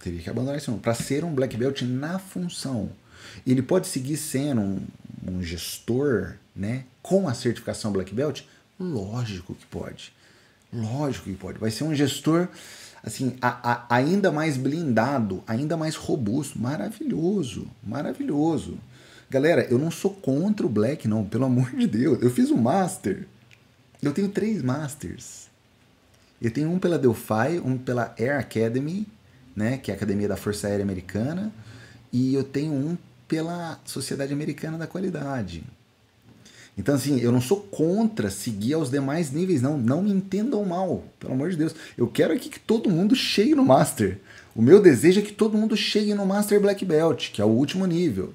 Teria que abandonar esse mundo para ser um black belt na função. Ele pode seguir sendo um, um gestor, né, com a certificação black belt? Lógico que pode. Lógico que pode. Vai ser um gestor assim, a, a, ainda mais blindado, ainda mais robusto, maravilhoso, maravilhoso. Galera, eu não sou contra o Black, não, pelo amor de Deus. Eu fiz um Master. Eu tenho três Masters. Eu tenho um pela Delphi, um pela Air Academy né, que é a Academia da Força Aérea Americana, e eu tenho um pela Sociedade Americana da Qualidade. Então, assim, eu não sou contra seguir aos demais níveis, não. Não me entendam mal, pelo amor de Deus. Eu quero aqui que todo mundo chegue no Master. O meu desejo é que todo mundo chegue no Master Black Belt, que é o último nível.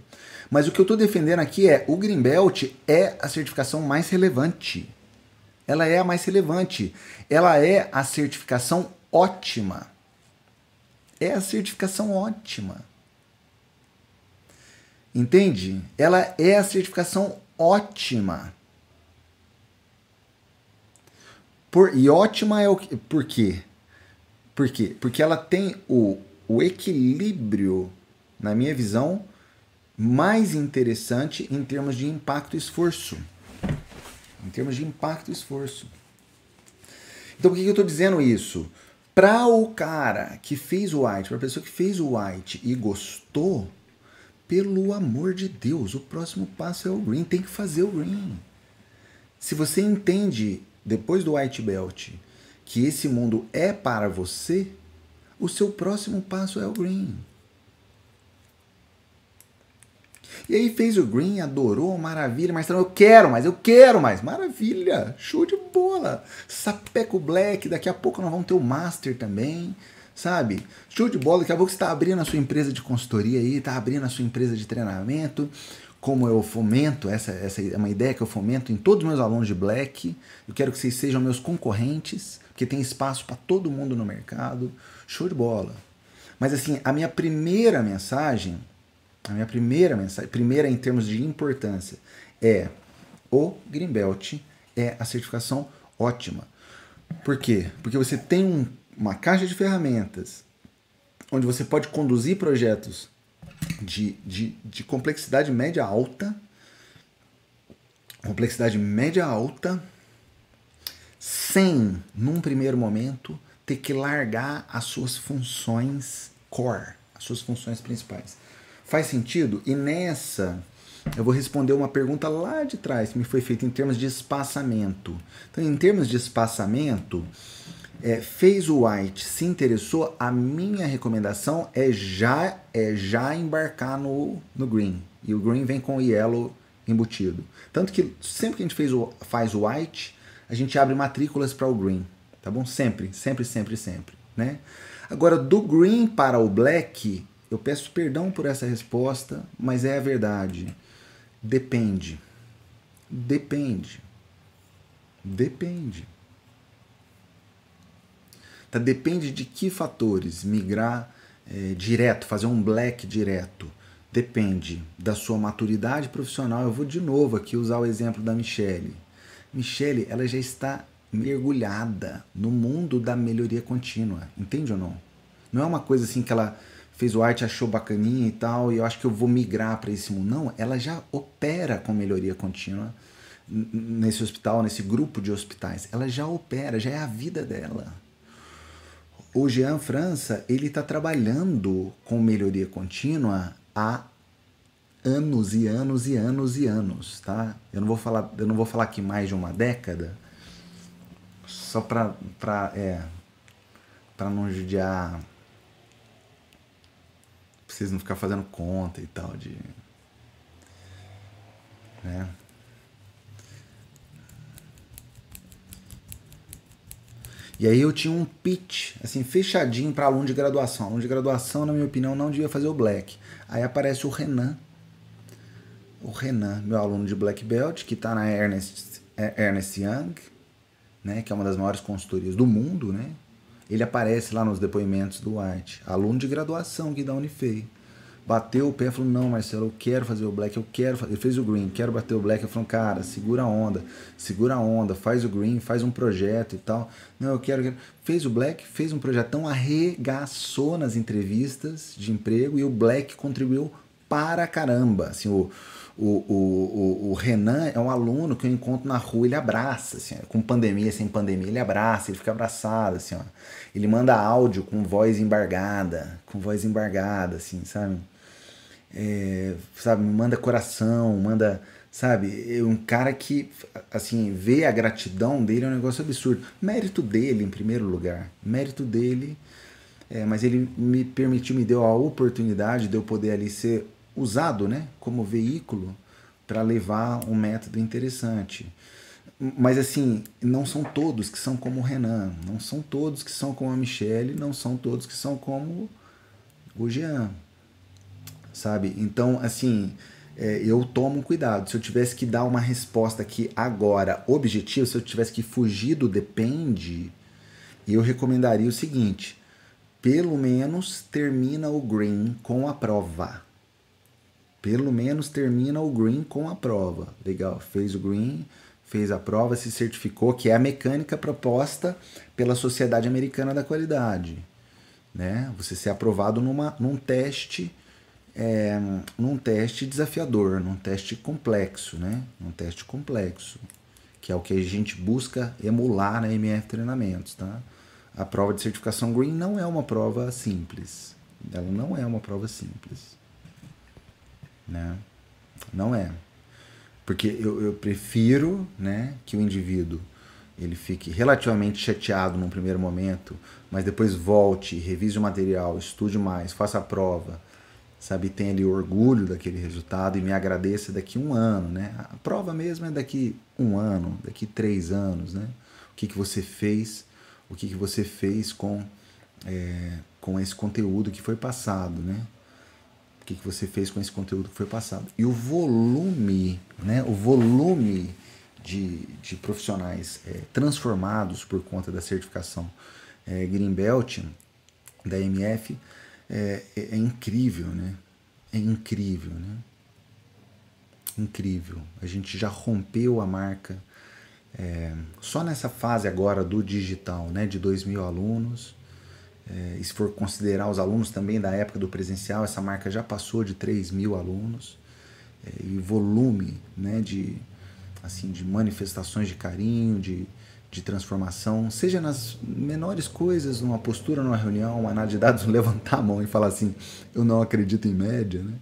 Mas o que eu estou defendendo aqui é o Green Belt é a certificação mais relevante. Ela é a mais relevante. Ela é a certificação ótima. É a certificação ótima. Entende? Ela é a certificação ótima. Por, e ótima é o que. Por quê? Por quê? Porque ela tem o, o equilíbrio, na minha visão, mais interessante em termos de impacto e esforço. Em termos de impacto e esforço. Então por que eu estou dizendo isso? Para o cara que fez o white, para a pessoa que fez o white e gostou, pelo amor de Deus, o próximo passo é o green, tem que fazer o green. Se você entende depois do white belt que esse mundo é para você, o seu próximo passo é o green. E aí fez o green, adorou, maravilha, mas eu quero mais, eu quero mais, maravilha, show de bola. Sapeco Black, daqui a pouco nós vamos ter o Master também, sabe? Show de bola, daqui a pouco você está abrindo a sua empresa de consultoria aí, está abrindo a sua empresa de treinamento, como eu fomento, essa, essa é uma ideia que eu fomento em todos os meus alunos de Black, eu quero que vocês sejam meus concorrentes, porque tem espaço para todo mundo no mercado, show de bola. Mas assim, a minha primeira mensagem a minha primeira mensagem, primeira em termos de importância, é o Greenbelt é a certificação ótima. Por quê? Porque você tem um, uma caixa de ferramentas onde você pode conduzir projetos de, de, de complexidade média alta, complexidade média alta, sem, num primeiro momento, ter que largar as suas funções core, as suas funções principais. Faz sentido? E nessa eu vou responder uma pergunta lá de trás que me foi feita em termos de espaçamento. Então, em termos de espaçamento, é, fez o white, se interessou, a minha recomendação é já é já embarcar no, no green. E o green vem com o yellow embutido. Tanto que sempre que a gente fez o, faz o white, a gente abre matrículas para o green. Tá bom? Sempre, sempre, sempre, sempre. Né? Agora, do green para o black, eu peço perdão por essa resposta, mas é a verdade. Depende. Depende. Depende. Tá, depende de que fatores migrar é, direto, fazer um black direto. Depende da sua maturidade profissional. Eu vou de novo aqui usar o exemplo da Michelle. Michelle, ela já está mergulhada no mundo da melhoria contínua, entende ou não? Não é uma coisa assim que ela fez o arte, achou bacaninha e tal, e eu acho que eu vou migrar para esse mundo. Não, ela já opera com melhoria contínua nesse hospital, nesse grupo de hospitais. Ela já opera, já é a vida dela. O Jean França, ele está trabalhando com melhoria contínua há anos e anos e anos e anos, tá? Eu não vou falar, eu não vou falar aqui mais de uma década, só para para é, para não judiar vocês não ficar fazendo conta e tal de. Né? E aí eu tinha um pitch, assim, fechadinho para aluno de graduação. Aluno de graduação, na minha opinião, não devia fazer o black. Aí aparece o Renan. O Renan, meu aluno de black belt, que está na Ernest, Ernest Young, né, que é uma das maiores consultorias do mundo, né? ele aparece lá nos depoimentos do White, aluno de graduação aqui da Unifei. Bateu o pé falou: Não, Marcelo, eu quero fazer o black, eu quero fazer. Ele fez o green, quero bater o black. Eu falei: Cara, segura a onda, segura a onda, faz o green, faz um projeto e tal. Não, eu quero. quero. Fez o black, fez um projetão, arregaçou nas entrevistas de emprego e o black contribuiu para caramba. Assim, o, o, o, o, Renan é um aluno que eu encontro na rua, ele abraça, assim, com pandemia, sem pandemia, ele abraça, ele fica abraçado, assim, ó. Ele manda áudio com voz embargada, com voz embargada, assim, sabe? É, sabe, manda coração, manda, sabe? É um cara que, assim, vê a gratidão dele é um negócio absurdo. Mérito dele, em primeiro lugar. Mérito dele, é, mas ele me permitiu, me deu a oportunidade de eu poder ali ser usado né, como veículo para levar um método interessante. Mas assim, não são todos que são como o Renan, não são todos que são como a Michelle, não são todos que são como o Jean. Sabe? Então, assim, é, eu tomo cuidado. Se eu tivesse que dar uma resposta aqui agora objetiva, se eu tivesse que fugir do depende, eu recomendaria o seguinte: pelo menos termina o green com a prova. Pelo menos termina o green com a prova. Legal, fez o green, fez a prova, se certificou, que é a mecânica proposta pela Sociedade Americana da Qualidade. Né? Você ser aprovado numa, num teste é, num teste desafiador, num teste complexo, né? Num teste complexo, que é o que a gente busca emular na MF Treinamentos, tá? A prova de certificação Green não é uma prova simples. Ela não é uma prova simples. Né? Não é. Porque eu, eu prefiro né, que o indivíduo ele fique relativamente chateado num primeiro momento, mas depois volte, revise o material, estude mais, faça a prova, sabe, tenha ali orgulho daquele resultado e me agradeça daqui um ano, né? A prova mesmo é daqui um ano, daqui três anos, né? O que, que você fez, o que, que você fez com, é, com esse conteúdo que foi passado, né? O que, que você fez com esse conteúdo que foi passado. E o volume, né? O volume de, de profissionais é, transformados por conta da certificação é, Greenbelt da MF é, é, é incrível, né? É incrível, né? Incrível. A gente já rompeu a marca é, só nessa fase agora do digital, né? De 2 mil alunos. É, e se for considerar os alunos também da época do presencial, essa marca já passou de 3 mil alunos. É, e volume né, de, assim, de manifestações de carinho, de, de transformação, seja nas menores coisas, numa postura, numa reunião, uma análise de dados, levantar a mão e falar assim, eu não acredito em média, né?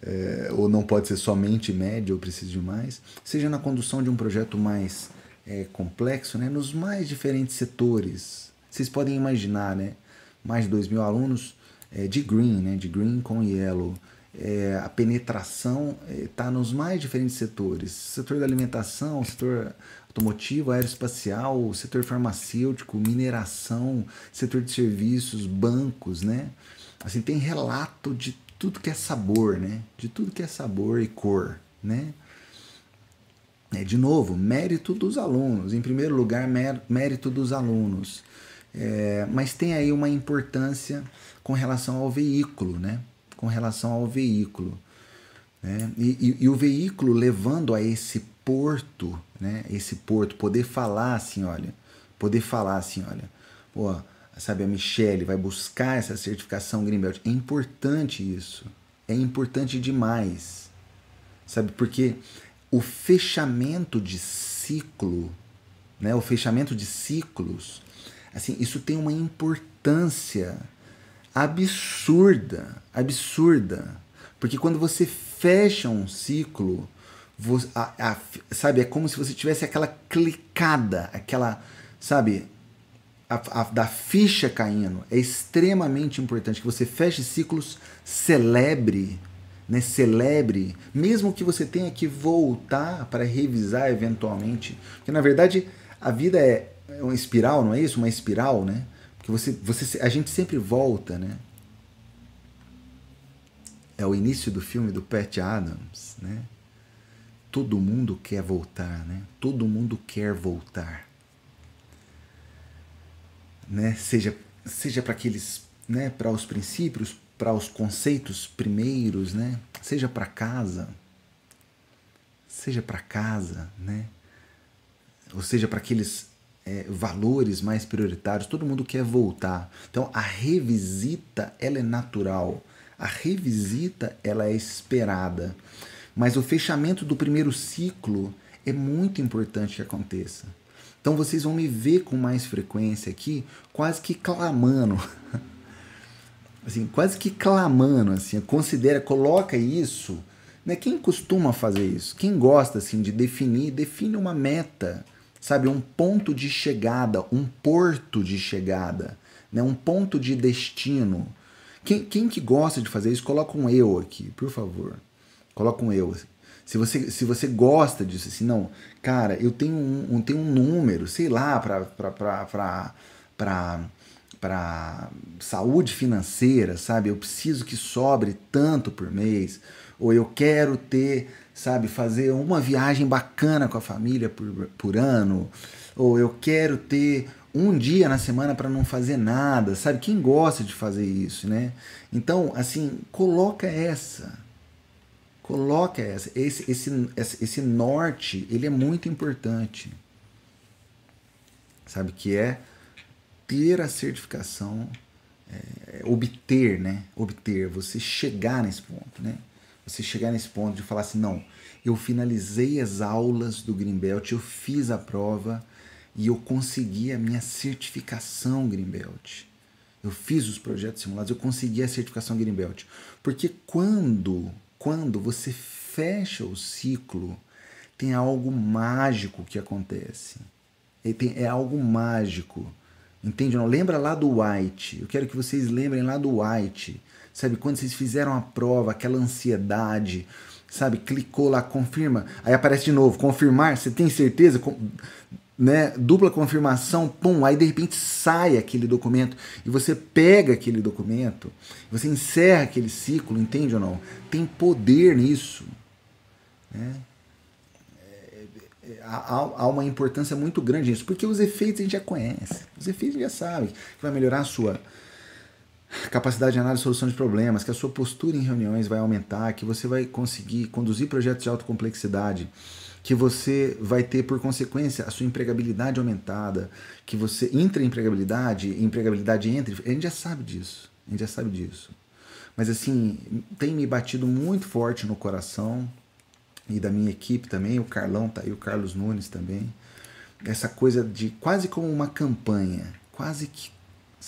É, ou não pode ser somente média, eu preciso de mais, seja na condução de um projeto mais é, complexo, né? nos mais diferentes setores. Vocês podem imaginar, né? mais de 2 mil alunos é, de green, né? de green com yellow, é, a penetração está é, nos mais diferentes setores. Setor da alimentação, setor automotivo, aeroespacial, setor farmacêutico, mineração, setor de serviços, bancos, né? Assim, tem relato de tudo que é sabor, né? De tudo que é sabor e cor, né? É, de novo, mérito dos alunos. Em primeiro lugar, mérito dos alunos. É, mas tem aí uma importância com relação ao veículo, né? Com relação ao veículo. Né? E, e, e o veículo levando a esse porto, né? Esse porto, poder falar assim, olha, poder falar assim, olha, pô, sabe, a Michelle vai buscar essa certificação Greenbelt. É importante isso. É importante demais. Sabe, porque o fechamento de ciclo, né? O fechamento de ciclos, assim, isso tem uma importância absurda, absurda. Porque quando você fecha um ciclo, você, a, a, sabe, é como se você tivesse aquela clicada, aquela, sabe, a, da ficha caindo. É extremamente importante que você feche ciclos, celebre, né? Celebre, mesmo que você tenha que voltar para revisar eventualmente, porque na verdade a vida é uma espiral, não é isso? Uma espiral, né? Porque você, você, a gente sempre volta, né? É o início do filme do Pat Adams, né? todo mundo quer voltar, né? Todo mundo quer voltar. Né? Seja seja para aqueles, né, para os princípios, para os conceitos primeiros, né? Seja para casa, seja para casa, né? Ou seja para aqueles é, valores mais prioritários, todo mundo quer voltar. Então a revisita ela é natural, a revisita ela é esperada. Mas o fechamento do primeiro ciclo é muito importante que aconteça. Então vocês vão me ver com mais frequência aqui, quase que clamando. Assim, quase que clamando, assim, considera, coloca isso, né? Quem costuma fazer isso? Quem gosta assim de definir, define uma meta, sabe, um ponto de chegada, um porto de chegada, né? Um ponto de destino Quem, quem que gosta de fazer isso, coloca um eu aqui, por favor. Coloca um eu. Se você, se você gosta disso, assim, não, cara, eu tenho um, um tenho um número, sei lá, para para saúde financeira, sabe? Eu preciso que sobre tanto por mês, ou eu quero ter, sabe, fazer uma viagem bacana com a família por, por ano, ou eu quero ter um dia na semana para não fazer nada, sabe? Quem gosta de fazer isso, né? Então, assim, coloca essa. Coloca essa. Esse, esse, esse norte, ele é muito importante. Sabe? Que é ter a certificação, é, obter, né? Obter, você chegar nesse ponto, né? Você chegar nesse ponto de falar assim, não, eu finalizei as aulas do Greenbelt, eu fiz a prova, e eu consegui a minha certificação Greenbelt. Eu fiz os projetos simulados, eu consegui a certificação Greenbelt. Porque quando, quando você fecha o ciclo, tem algo mágico que acontece. Tem, é algo mágico. Entende? Não lembra lá do White. Eu quero que vocês lembrem lá do White. Sabe, quando vocês fizeram a prova, aquela ansiedade, sabe, clicou lá, confirma, aí aparece de novo, confirmar, você tem certeza? né, dupla confirmação, pum, aí de repente sai aquele documento e você pega aquele documento, você encerra aquele ciclo, entende ou não? Tem poder nisso. Né? É, é, há, há, uma importância muito grande nisso, porque os efeitos a gente já conhece, os efeitos a gente já sabe, que vai melhorar a sua capacidade de análise e solução de problemas, que a sua postura em reuniões vai aumentar, que você vai conseguir conduzir projetos de alta complexidade que você vai ter por consequência a sua empregabilidade aumentada, que você intraempregabilidade, empregabilidade entre, a gente já sabe disso, a gente já sabe disso. Mas assim, tem me batido muito forte no coração e da minha equipe também, o Carlão tá aí, o Carlos Nunes também, essa coisa de quase como uma campanha, quase que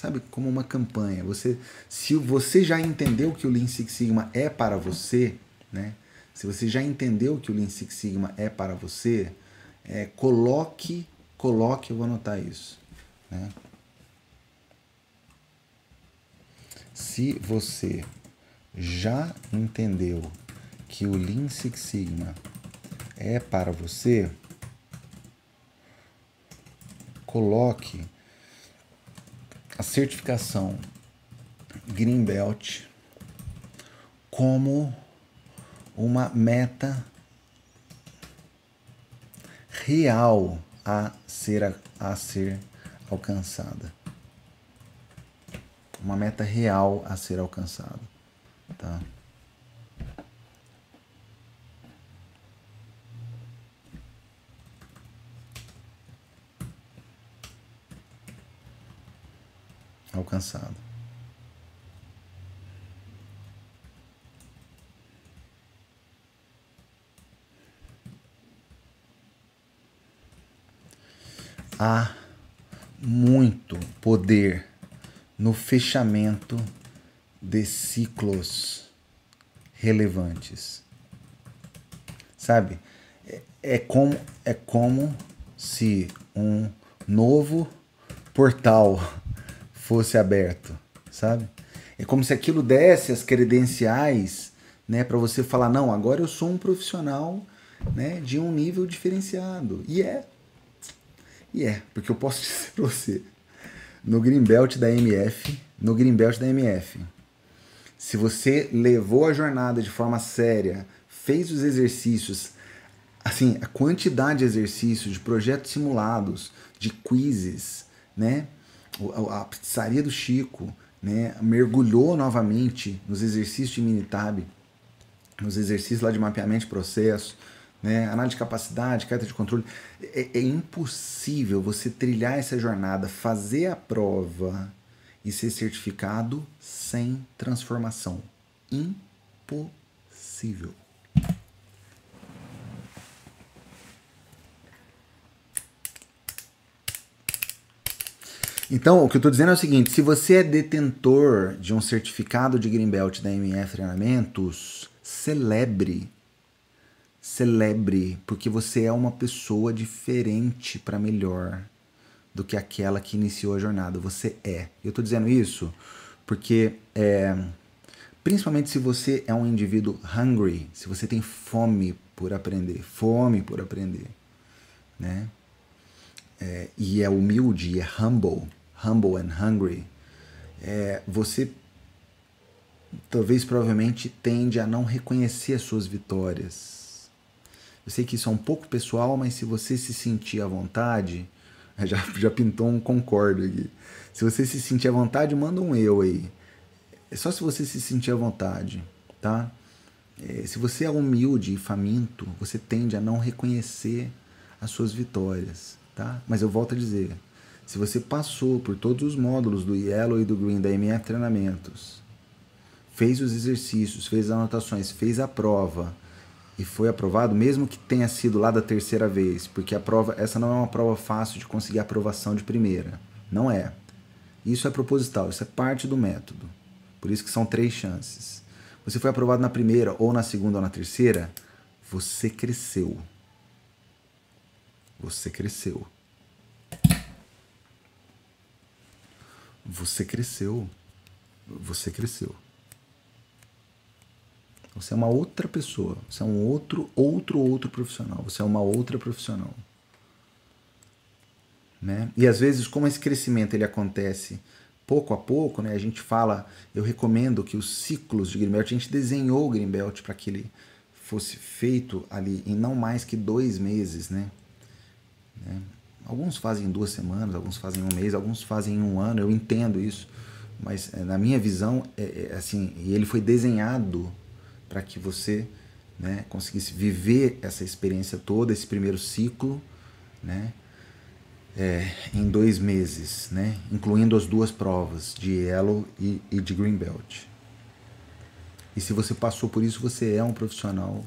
sabe, como uma campanha. Você, se você já entendeu que o Lean Six Sigma é para você, né? Se você já entendeu que o Lean Six Sigma é para você, é, coloque, coloque, eu vou anotar isso. Né? Se você já entendeu que o Lean Six Sigma é para você, coloque a certificação Green Belt como uma meta real a ser, a ser alcançada. Uma meta real a ser alcançada. Tá? Alcançado. há muito poder no fechamento de ciclos relevantes. Sabe? É, é como, é como se um novo portal fosse aberto, sabe? É como se aquilo desse as credenciais, né, para você falar não, agora eu sou um profissional, né, de um nível diferenciado. E é e é, porque eu posso dizer para você, no Greenbelt da MF, no Greenbelt da MF, se você levou a jornada de forma séria, fez os exercícios, assim, a quantidade de exercícios, de projetos simulados, de quizzes, né? A pizzaria do Chico, né? Mergulhou novamente nos exercícios de Minitab, nos exercícios lá de mapeamento de processo, né? análise de capacidade, carta de controle. É, é, impossível você trilhar essa jornada, fazer a prova e ser certificado sem transformação. Impossível. Então, o que eu estou dizendo é o seguinte: se você é detentor de um certificado de Greenbelt da MF Treinamentos, celebre celebre, porque você é uma pessoa diferente para melhor do que aquela que iniciou a jornada. Você é. Eu estou dizendo isso Porque é, principalmente se você é um indivíduo hungry, se você tem fome por aprender, fome por aprender, né? É, e é humilde, é humble, humble and hungry, é, você talvez provavelmente tende a não reconhecer as suas vitórias. Eu sei que isso é um pouco pessoal, mas se você se sentir à vontade, já, já pintou um concordo aqui. Se você se sentir à vontade, manda um eu aí. É só se você se sentir à vontade, tá? É, se você é humilde e faminto, você tende a não reconhecer as suas vitórias, tá? Mas eu volto a dizer, se você passou por todos os módulos do Yellow e do Green da MF Treinamentos, fez os exercícios, fez as anotações, fez a prova e foi aprovado, mesmo que tenha sido lá da terceira vez, porque a prova, essa não é uma prova fácil de conseguir aprovação de primeira, não é. Isso é proposital, isso é parte do método. Por isso que são três chances. Você foi aprovado na primeira, ou na segunda, ou na terceira, você cresceu. Você cresceu. Você cresceu. Você cresceu. Você é uma outra pessoa. Você é um outro, outro, outro profissional. Você é uma outra profissional. Né? E às vezes, como esse crescimento ele acontece pouco a pouco, né? A gente fala, eu recomendo que os ciclos de Greenbelt, a gente desenhou o Greenbelt para que ele fosse feito ali em não mais que dois meses, né? né? Alguns fazem em duas semanas, alguns fazem em um mês, alguns fazem em um ano, eu entendo isso, mas é, na minha visão, é, é assim, e ele foi desenhado para que você né, conseguisse viver essa experiência toda, esse primeiro ciclo, né? é, em dois meses, né? incluindo as duas provas de Yellow e, e de Green Belt. E se você passou por isso, você é um profissional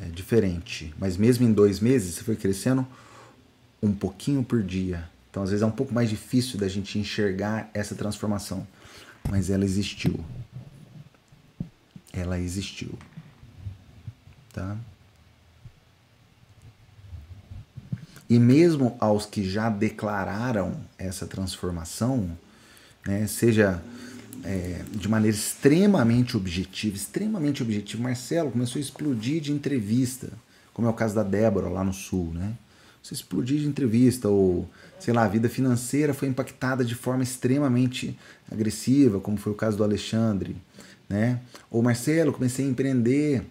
é, diferente. Mas mesmo em dois meses, você foi crescendo um pouquinho por dia. Então, às vezes, é um pouco mais difícil da gente enxergar essa transformação. Mas ela existiu. Ela existiu. Tá? E mesmo aos que já declararam essa transformação, né, seja é, de maneira extremamente objetiva, extremamente objetiva, Marcelo começou a explodir de entrevista, como é o caso da Débora lá no Sul, né? Você explodir de entrevista, ou sei lá, a vida financeira foi impactada de forma extremamente agressiva, como foi o caso do Alexandre, né? Ou Marcelo, comecei a empreender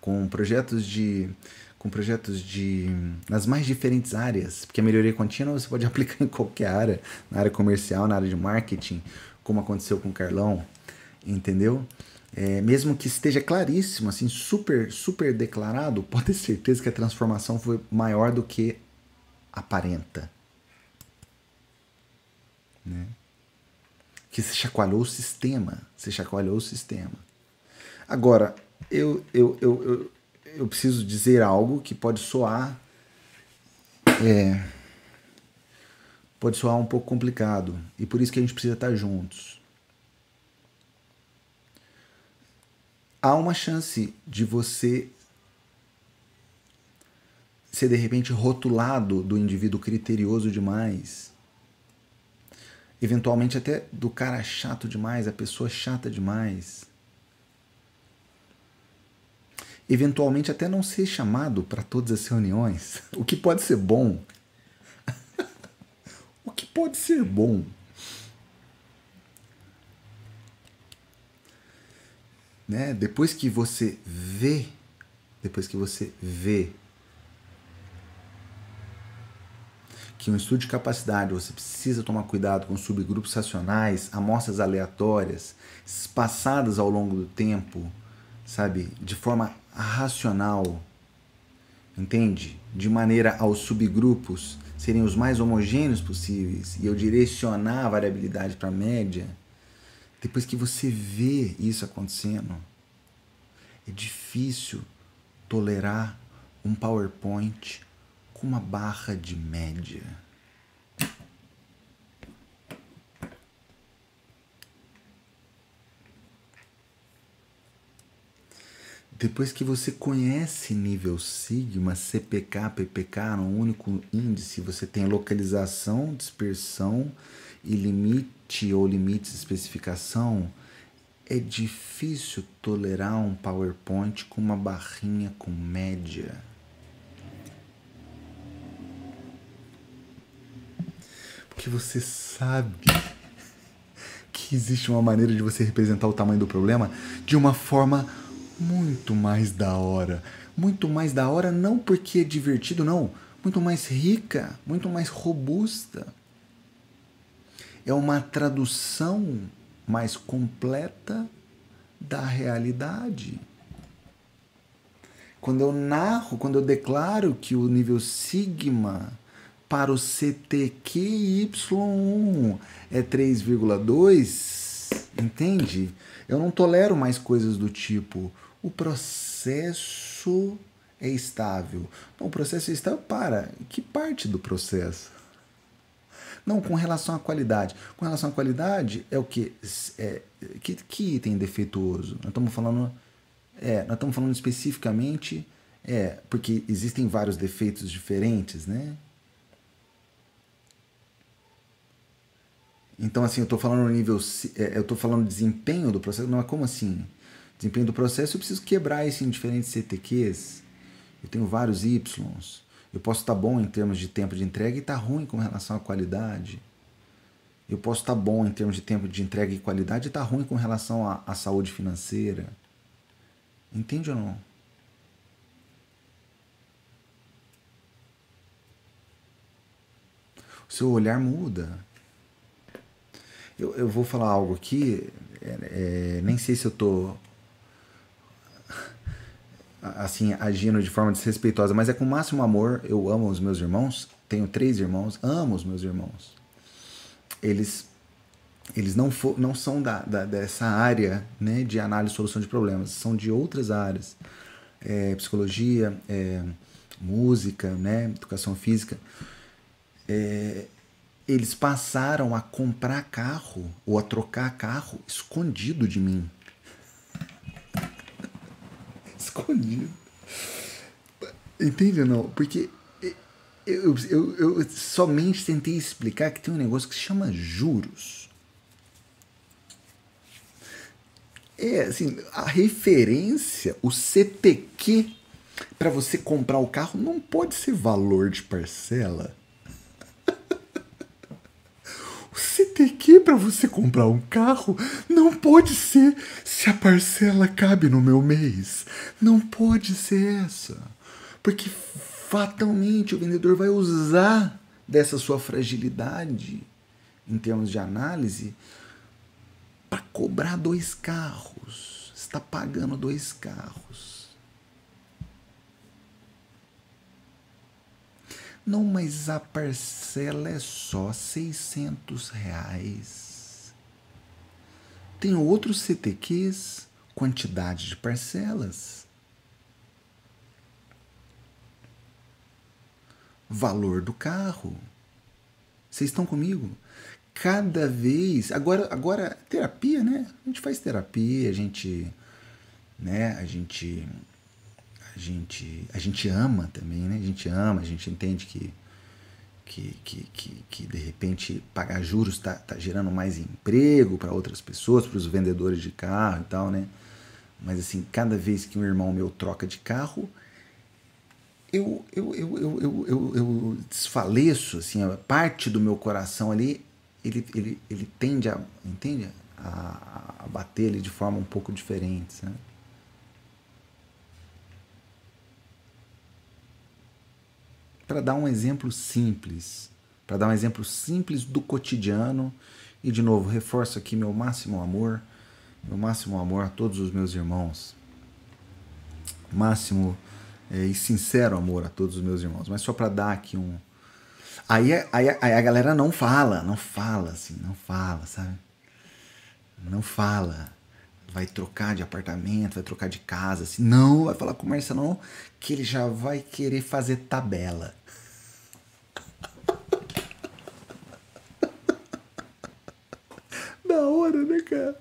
com projetos de com projetos de nas mais diferentes áreas, porque a melhoria contínua você pode aplicar em qualquer área, na área comercial, na área de marketing, como aconteceu com o Carlão, entendeu? É, mesmo que esteja claríssimo, assim, super, super declarado, pode ter certeza que a transformação foi maior do que aparenta. Né? Que se chacoalhou o sistema. Se chacoalhou o sistema. Agora, eu, eu, eu, eu, eu preciso dizer algo que pode soar. É, pode soar um pouco complicado. E por isso que a gente precisa estar juntos. Há uma chance de você ser de repente rotulado do indivíduo criterioso demais. Eventualmente até do cara chato demais, a pessoa chata demais eventualmente até não ser chamado para todas as reuniões, o que pode ser bom. o que pode ser bom. Né? Depois que você vê, depois que você vê que um estudo de capacidade você precisa tomar cuidado com subgrupos racionais, amostras aleatórias, espaçadas ao longo do tempo, sabe, de forma racional, entende? De maneira aos subgrupos serem os mais homogêneos possíveis e eu direcionar a variabilidade para a média, depois que você vê isso acontecendo, é difícil tolerar um PowerPoint com uma barra de média. Depois que você conhece nível sigma, CPK, PPK, num único índice, você tem localização, dispersão e limite ou limites de especificação, é difícil tolerar um PowerPoint com uma barrinha com média. Porque você sabe que existe uma maneira de você representar o tamanho do problema de uma forma muito mais da hora. Muito mais da hora, não porque é divertido, não. Muito mais rica, muito mais robusta. É uma tradução mais completa da realidade. Quando eu narro, quando eu declaro que o nível sigma para o CTQY1 é 3,2, entende? Eu não tolero mais coisas do tipo o processo é estável. Não, o processo é estável para. Que parte do processo? Não, com relação à qualidade. Com relação à qualidade, é o que? É, que, que item defeituoso? Nós estamos falando. É, nós estamos falando especificamente. É, porque existem vários defeitos diferentes, né? Então, assim, eu estou falando no nível. É, eu estou falando desempenho do processo. Não é como assim? Desempenho do processo, eu preciso quebrar isso em diferentes CTQs. Eu tenho vários Ys. Eu posso estar bom em termos de tempo de entrega e estar ruim com relação à qualidade. Eu posso estar bom em termos de tempo de entrega e qualidade e estar ruim com relação à, à saúde financeira. Entende ou não? O seu olhar muda. Eu, eu vou falar algo aqui, é, é, nem sei se eu estou assim, agindo de forma desrespeitosa, mas é com o máximo amor. Eu amo os meus irmãos, tenho três irmãos, amo os meus irmãos. Eles eles não, for, não são da, da, dessa área né, de análise e solução de problemas, são de outras áreas. É, psicologia, é, música, né, educação física. É, eles passaram a comprar carro ou a trocar carro escondido de mim escondido. Entende ou não? Porque eu, eu, eu somente tentei explicar que tem um negócio que se chama juros. É assim, a referência, o CTQ para você comprar o carro não pode ser valor de parcela. CTQ para você comprar um carro não pode ser se a parcela cabe no meu mês. Não pode ser essa. Porque fatalmente o vendedor vai usar dessa sua fragilidade em termos de análise para cobrar dois carros. Está pagando dois carros. Não, mas a parcela é só 600 reais. Tem outros CTQs, quantidade de parcelas. Valor do carro. Vocês estão comigo? Cada vez. Agora, agora terapia, né? A gente faz terapia, a gente. Né? A gente a gente, a gente ama também, né? A gente ama, a gente entende que, que, que, que, que de repente pagar juros está tá gerando mais emprego para outras pessoas, para os vendedores de carro e tal, né? Mas assim, cada vez que um irmão meu troca de carro, eu, eu, eu, eu, eu, eu, eu desfaleço, assim, a parte do meu coração ali, ele, ele, ele tende a, entende? A, a bater ele de forma um pouco diferente, sabe? Para dar um exemplo simples, para dar um exemplo simples do cotidiano. E de novo, reforço aqui meu máximo amor, meu máximo amor a todos os meus irmãos. Máximo é, e sincero amor a todos os meus irmãos. Mas só para dar aqui um. Aí, aí, aí a galera não fala, não fala assim, não fala, sabe? Não fala vai trocar de apartamento, vai trocar de casa, assim, não, vai falar com o Marcelo, não, que ele já vai querer fazer tabela. da hora, né, cara?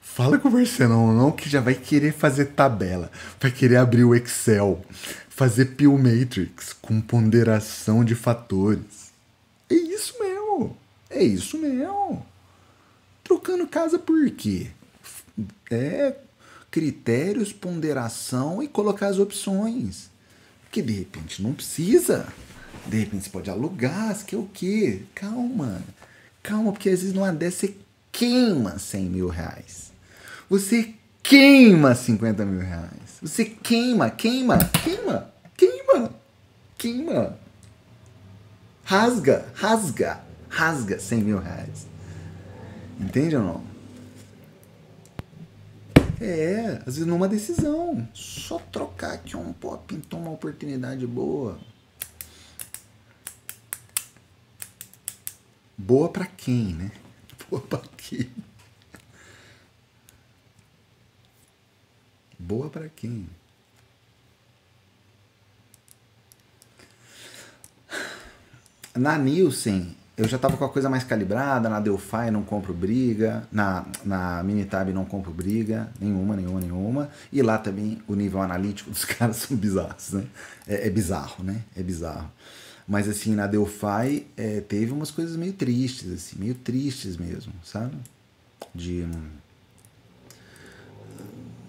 Fala com o Marcelão, não, que já vai querer fazer tabela, vai querer abrir o Excel, fazer Peel Matrix com ponderação de fatores. É isso mesmo. É isso mesmo. Trocando casa por quê? É critérios, ponderação e colocar as opções. Porque de repente não precisa. De repente você pode alugar, você quer o quê? Calma. Calma, porque às vezes numa dessa você queima 100 mil reais. Você queima 50 mil reais. Você queima, queima, queima, queima, queima. Rasga, rasga, rasga 100 mil reais. Entende ou não? É, às vezes numa decisão. Só trocar aqui um pó, pintou uma oportunidade boa. Boa para quem, né? Boa para quem? Boa para quem? Na Nielsen, eu já estava com a coisa mais calibrada, na Delphi não compro briga, na, na Minitab não compro briga, nenhuma, nenhuma, nenhuma. E lá também o nível analítico dos caras são bizarros, né? É, é bizarro, né? É bizarro. Mas assim, na Delphi é, teve umas coisas meio tristes, assim, meio tristes mesmo, sabe? De.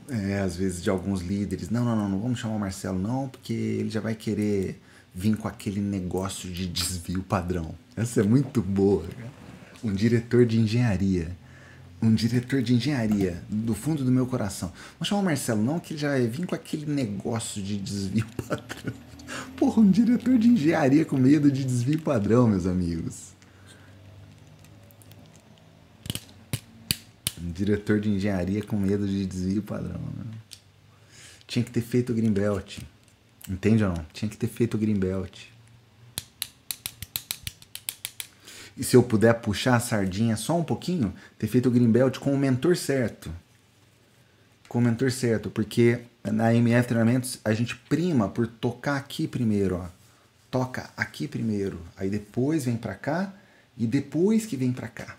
É, às vezes de alguns líderes, não, não, não, não vamos chamar o Marcelo não, porque ele já vai querer vir com aquele negócio de desvio padrão. Essa é muito boa. Um diretor de engenharia. Um diretor de engenharia, do fundo do meu coração. Vamos chamar o Marcelo, não, que ele já vir com aquele negócio de desvio padrão. Porra, um diretor de engenharia com medo de desvio padrão, meus amigos. Um diretor de engenharia com medo de desvio padrão. Né? Tinha que ter feito o Greenbelt. Entende ou não? Tinha que ter feito o Greenbelt. E se eu puder puxar a sardinha só um pouquinho, ter feito o Greenbelt com o mentor certo. Com o mentor certo, porque na MF Treinamentos a gente prima por tocar aqui primeiro, ó. Toca aqui primeiro, aí depois vem para cá e depois que vem para cá.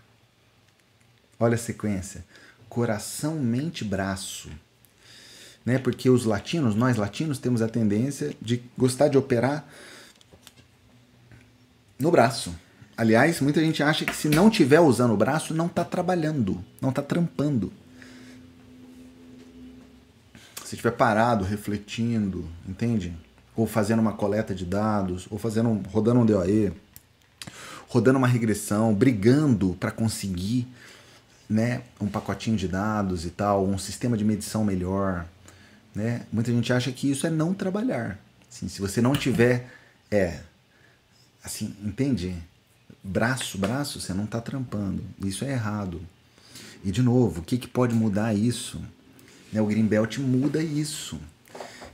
Olha a sequência: coração, mente, braço né? Porque os latinos, nós latinos, temos a tendência de gostar de operar no braço. Aliás, muita gente acha que se não tiver usando o braço, não está trabalhando, não está trampando. Se estiver parado, refletindo, entende? Ou fazendo uma coleta de dados, ou fazendo rodando um DOE, rodando uma regressão, brigando para conseguir né, um pacotinho de dados e tal, um sistema de medição melhor, né? Muita gente acha que isso é não trabalhar. Assim, se você não tiver, é, assim, entende? Braço, braço, você não está trampando. Isso é errado. E de novo, o que, que pode mudar isso? Né, o Greenbelt muda isso.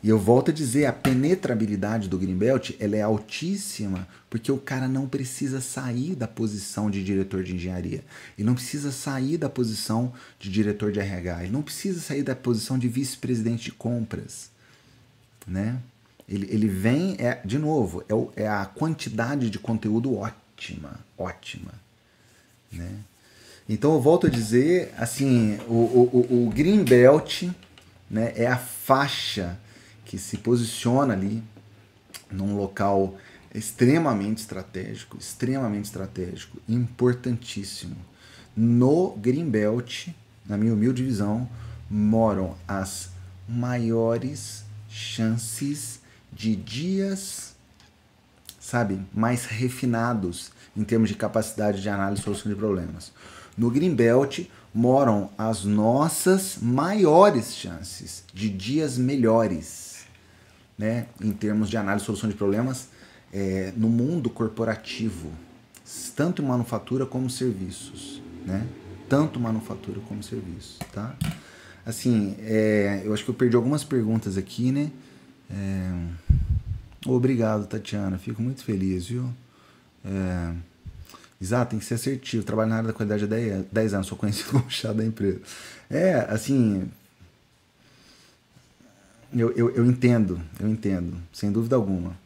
E eu volto a dizer, a penetrabilidade do Greenbelt ela é altíssima porque o cara não precisa sair da posição de diretor de engenharia. Ele não precisa sair da posição de diretor de RH. Ele não precisa sair da posição de vice-presidente de compras. Né? Ele, ele vem, é, de novo, é, o, é a quantidade de conteúdo ótima. Ótima. Né? Então eu volto a dizer, assim, o, o, o Greenbelt né, é a faixa que se posiciona ali num local extremamente estratégico, extremamente estratégico, importantíssimo. No Greenbelt, na minha humilde visão, moram as maiores chances de dias, sabe, mais refinados em termos de capacidade de análise e solução de problemas. No Greenbelt moram as nossas maiores chances de dias melhores né, em termos de análise e solução de problemas é, no mundo corporativo, tanto manufatura como serviços, né? Tanto manufatura como serviços, tá? Assim, é, eu acho que eu perdi algumas perguntas aqui, né? É, obrigado, Tatiana. Fico muito feliz, viu? É, exato, tem que ser assertivo. Trabalho na área da qualidade há 10, 10 anos, sou conhecido como chá da empresa. É, assim, eu, eu, eu entendo, eu entendo, sem dúvida alguma.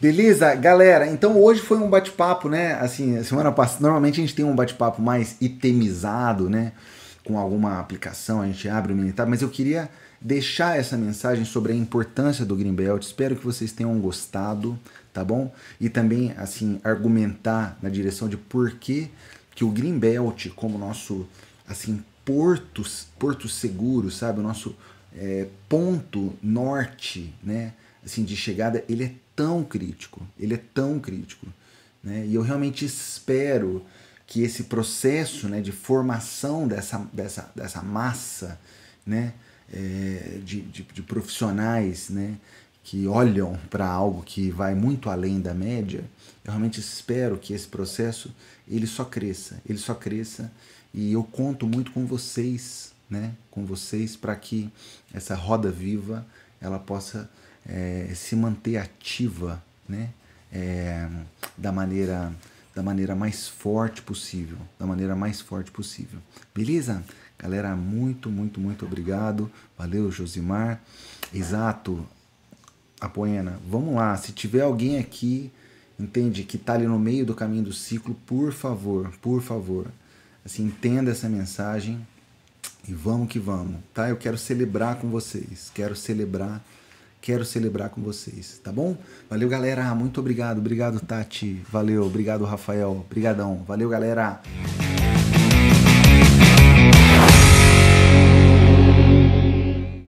Beleza, galera? Então hoje foi um bate-papo, né? Assim, semana passada, normalmente a gente tem um bate-papo mais itemizado, né? Com alguma aplicação, a gente abre o Minitab, mas eu queria deixar essa mensagem sobre a importância do Greenbelt. Espero que vocês tenham gostado, tá bom? E também, assim, argumentar na direção de por que que o Greenbelt, como nosso assim porto, porto seguro, sabe, o nosso é, ponto norte, né, assim de chegada, ele é tão crítico, ele é tão crítico, né? E eu realmente espero que esse processo, né, de formação dessa dessa dessa massa, né, é, de, de, de profissionais, né, que olham para algo que vai muito além da média, eu realmente espero que esse processo ele só cresça, ele só cresça e eu conto muito com vocês, né, com vocês para que essa roda viva ela possa é, se manter ativa, né, é, da maneira da maneira mais forte possível, da maneira mais forte possível. Beleza? Galera, muito, muito, muito obrigado. Valeu, Josimar. Exato. Apoena, vamos lá. Se tiver alguém aqui, entende, que está ali no meio do caminho do ciclo, por favor, por favor, assim, entenda essa mensagem e vamos que vamos, tá? Eu quero celebrar com vocês, quero celebrar, quero celebrar com vocês, tá bom? Valeu, galera, muito obrigado, obrigado, Tati, valeu, obrigado, Rafael, brigadão, valeu, galera.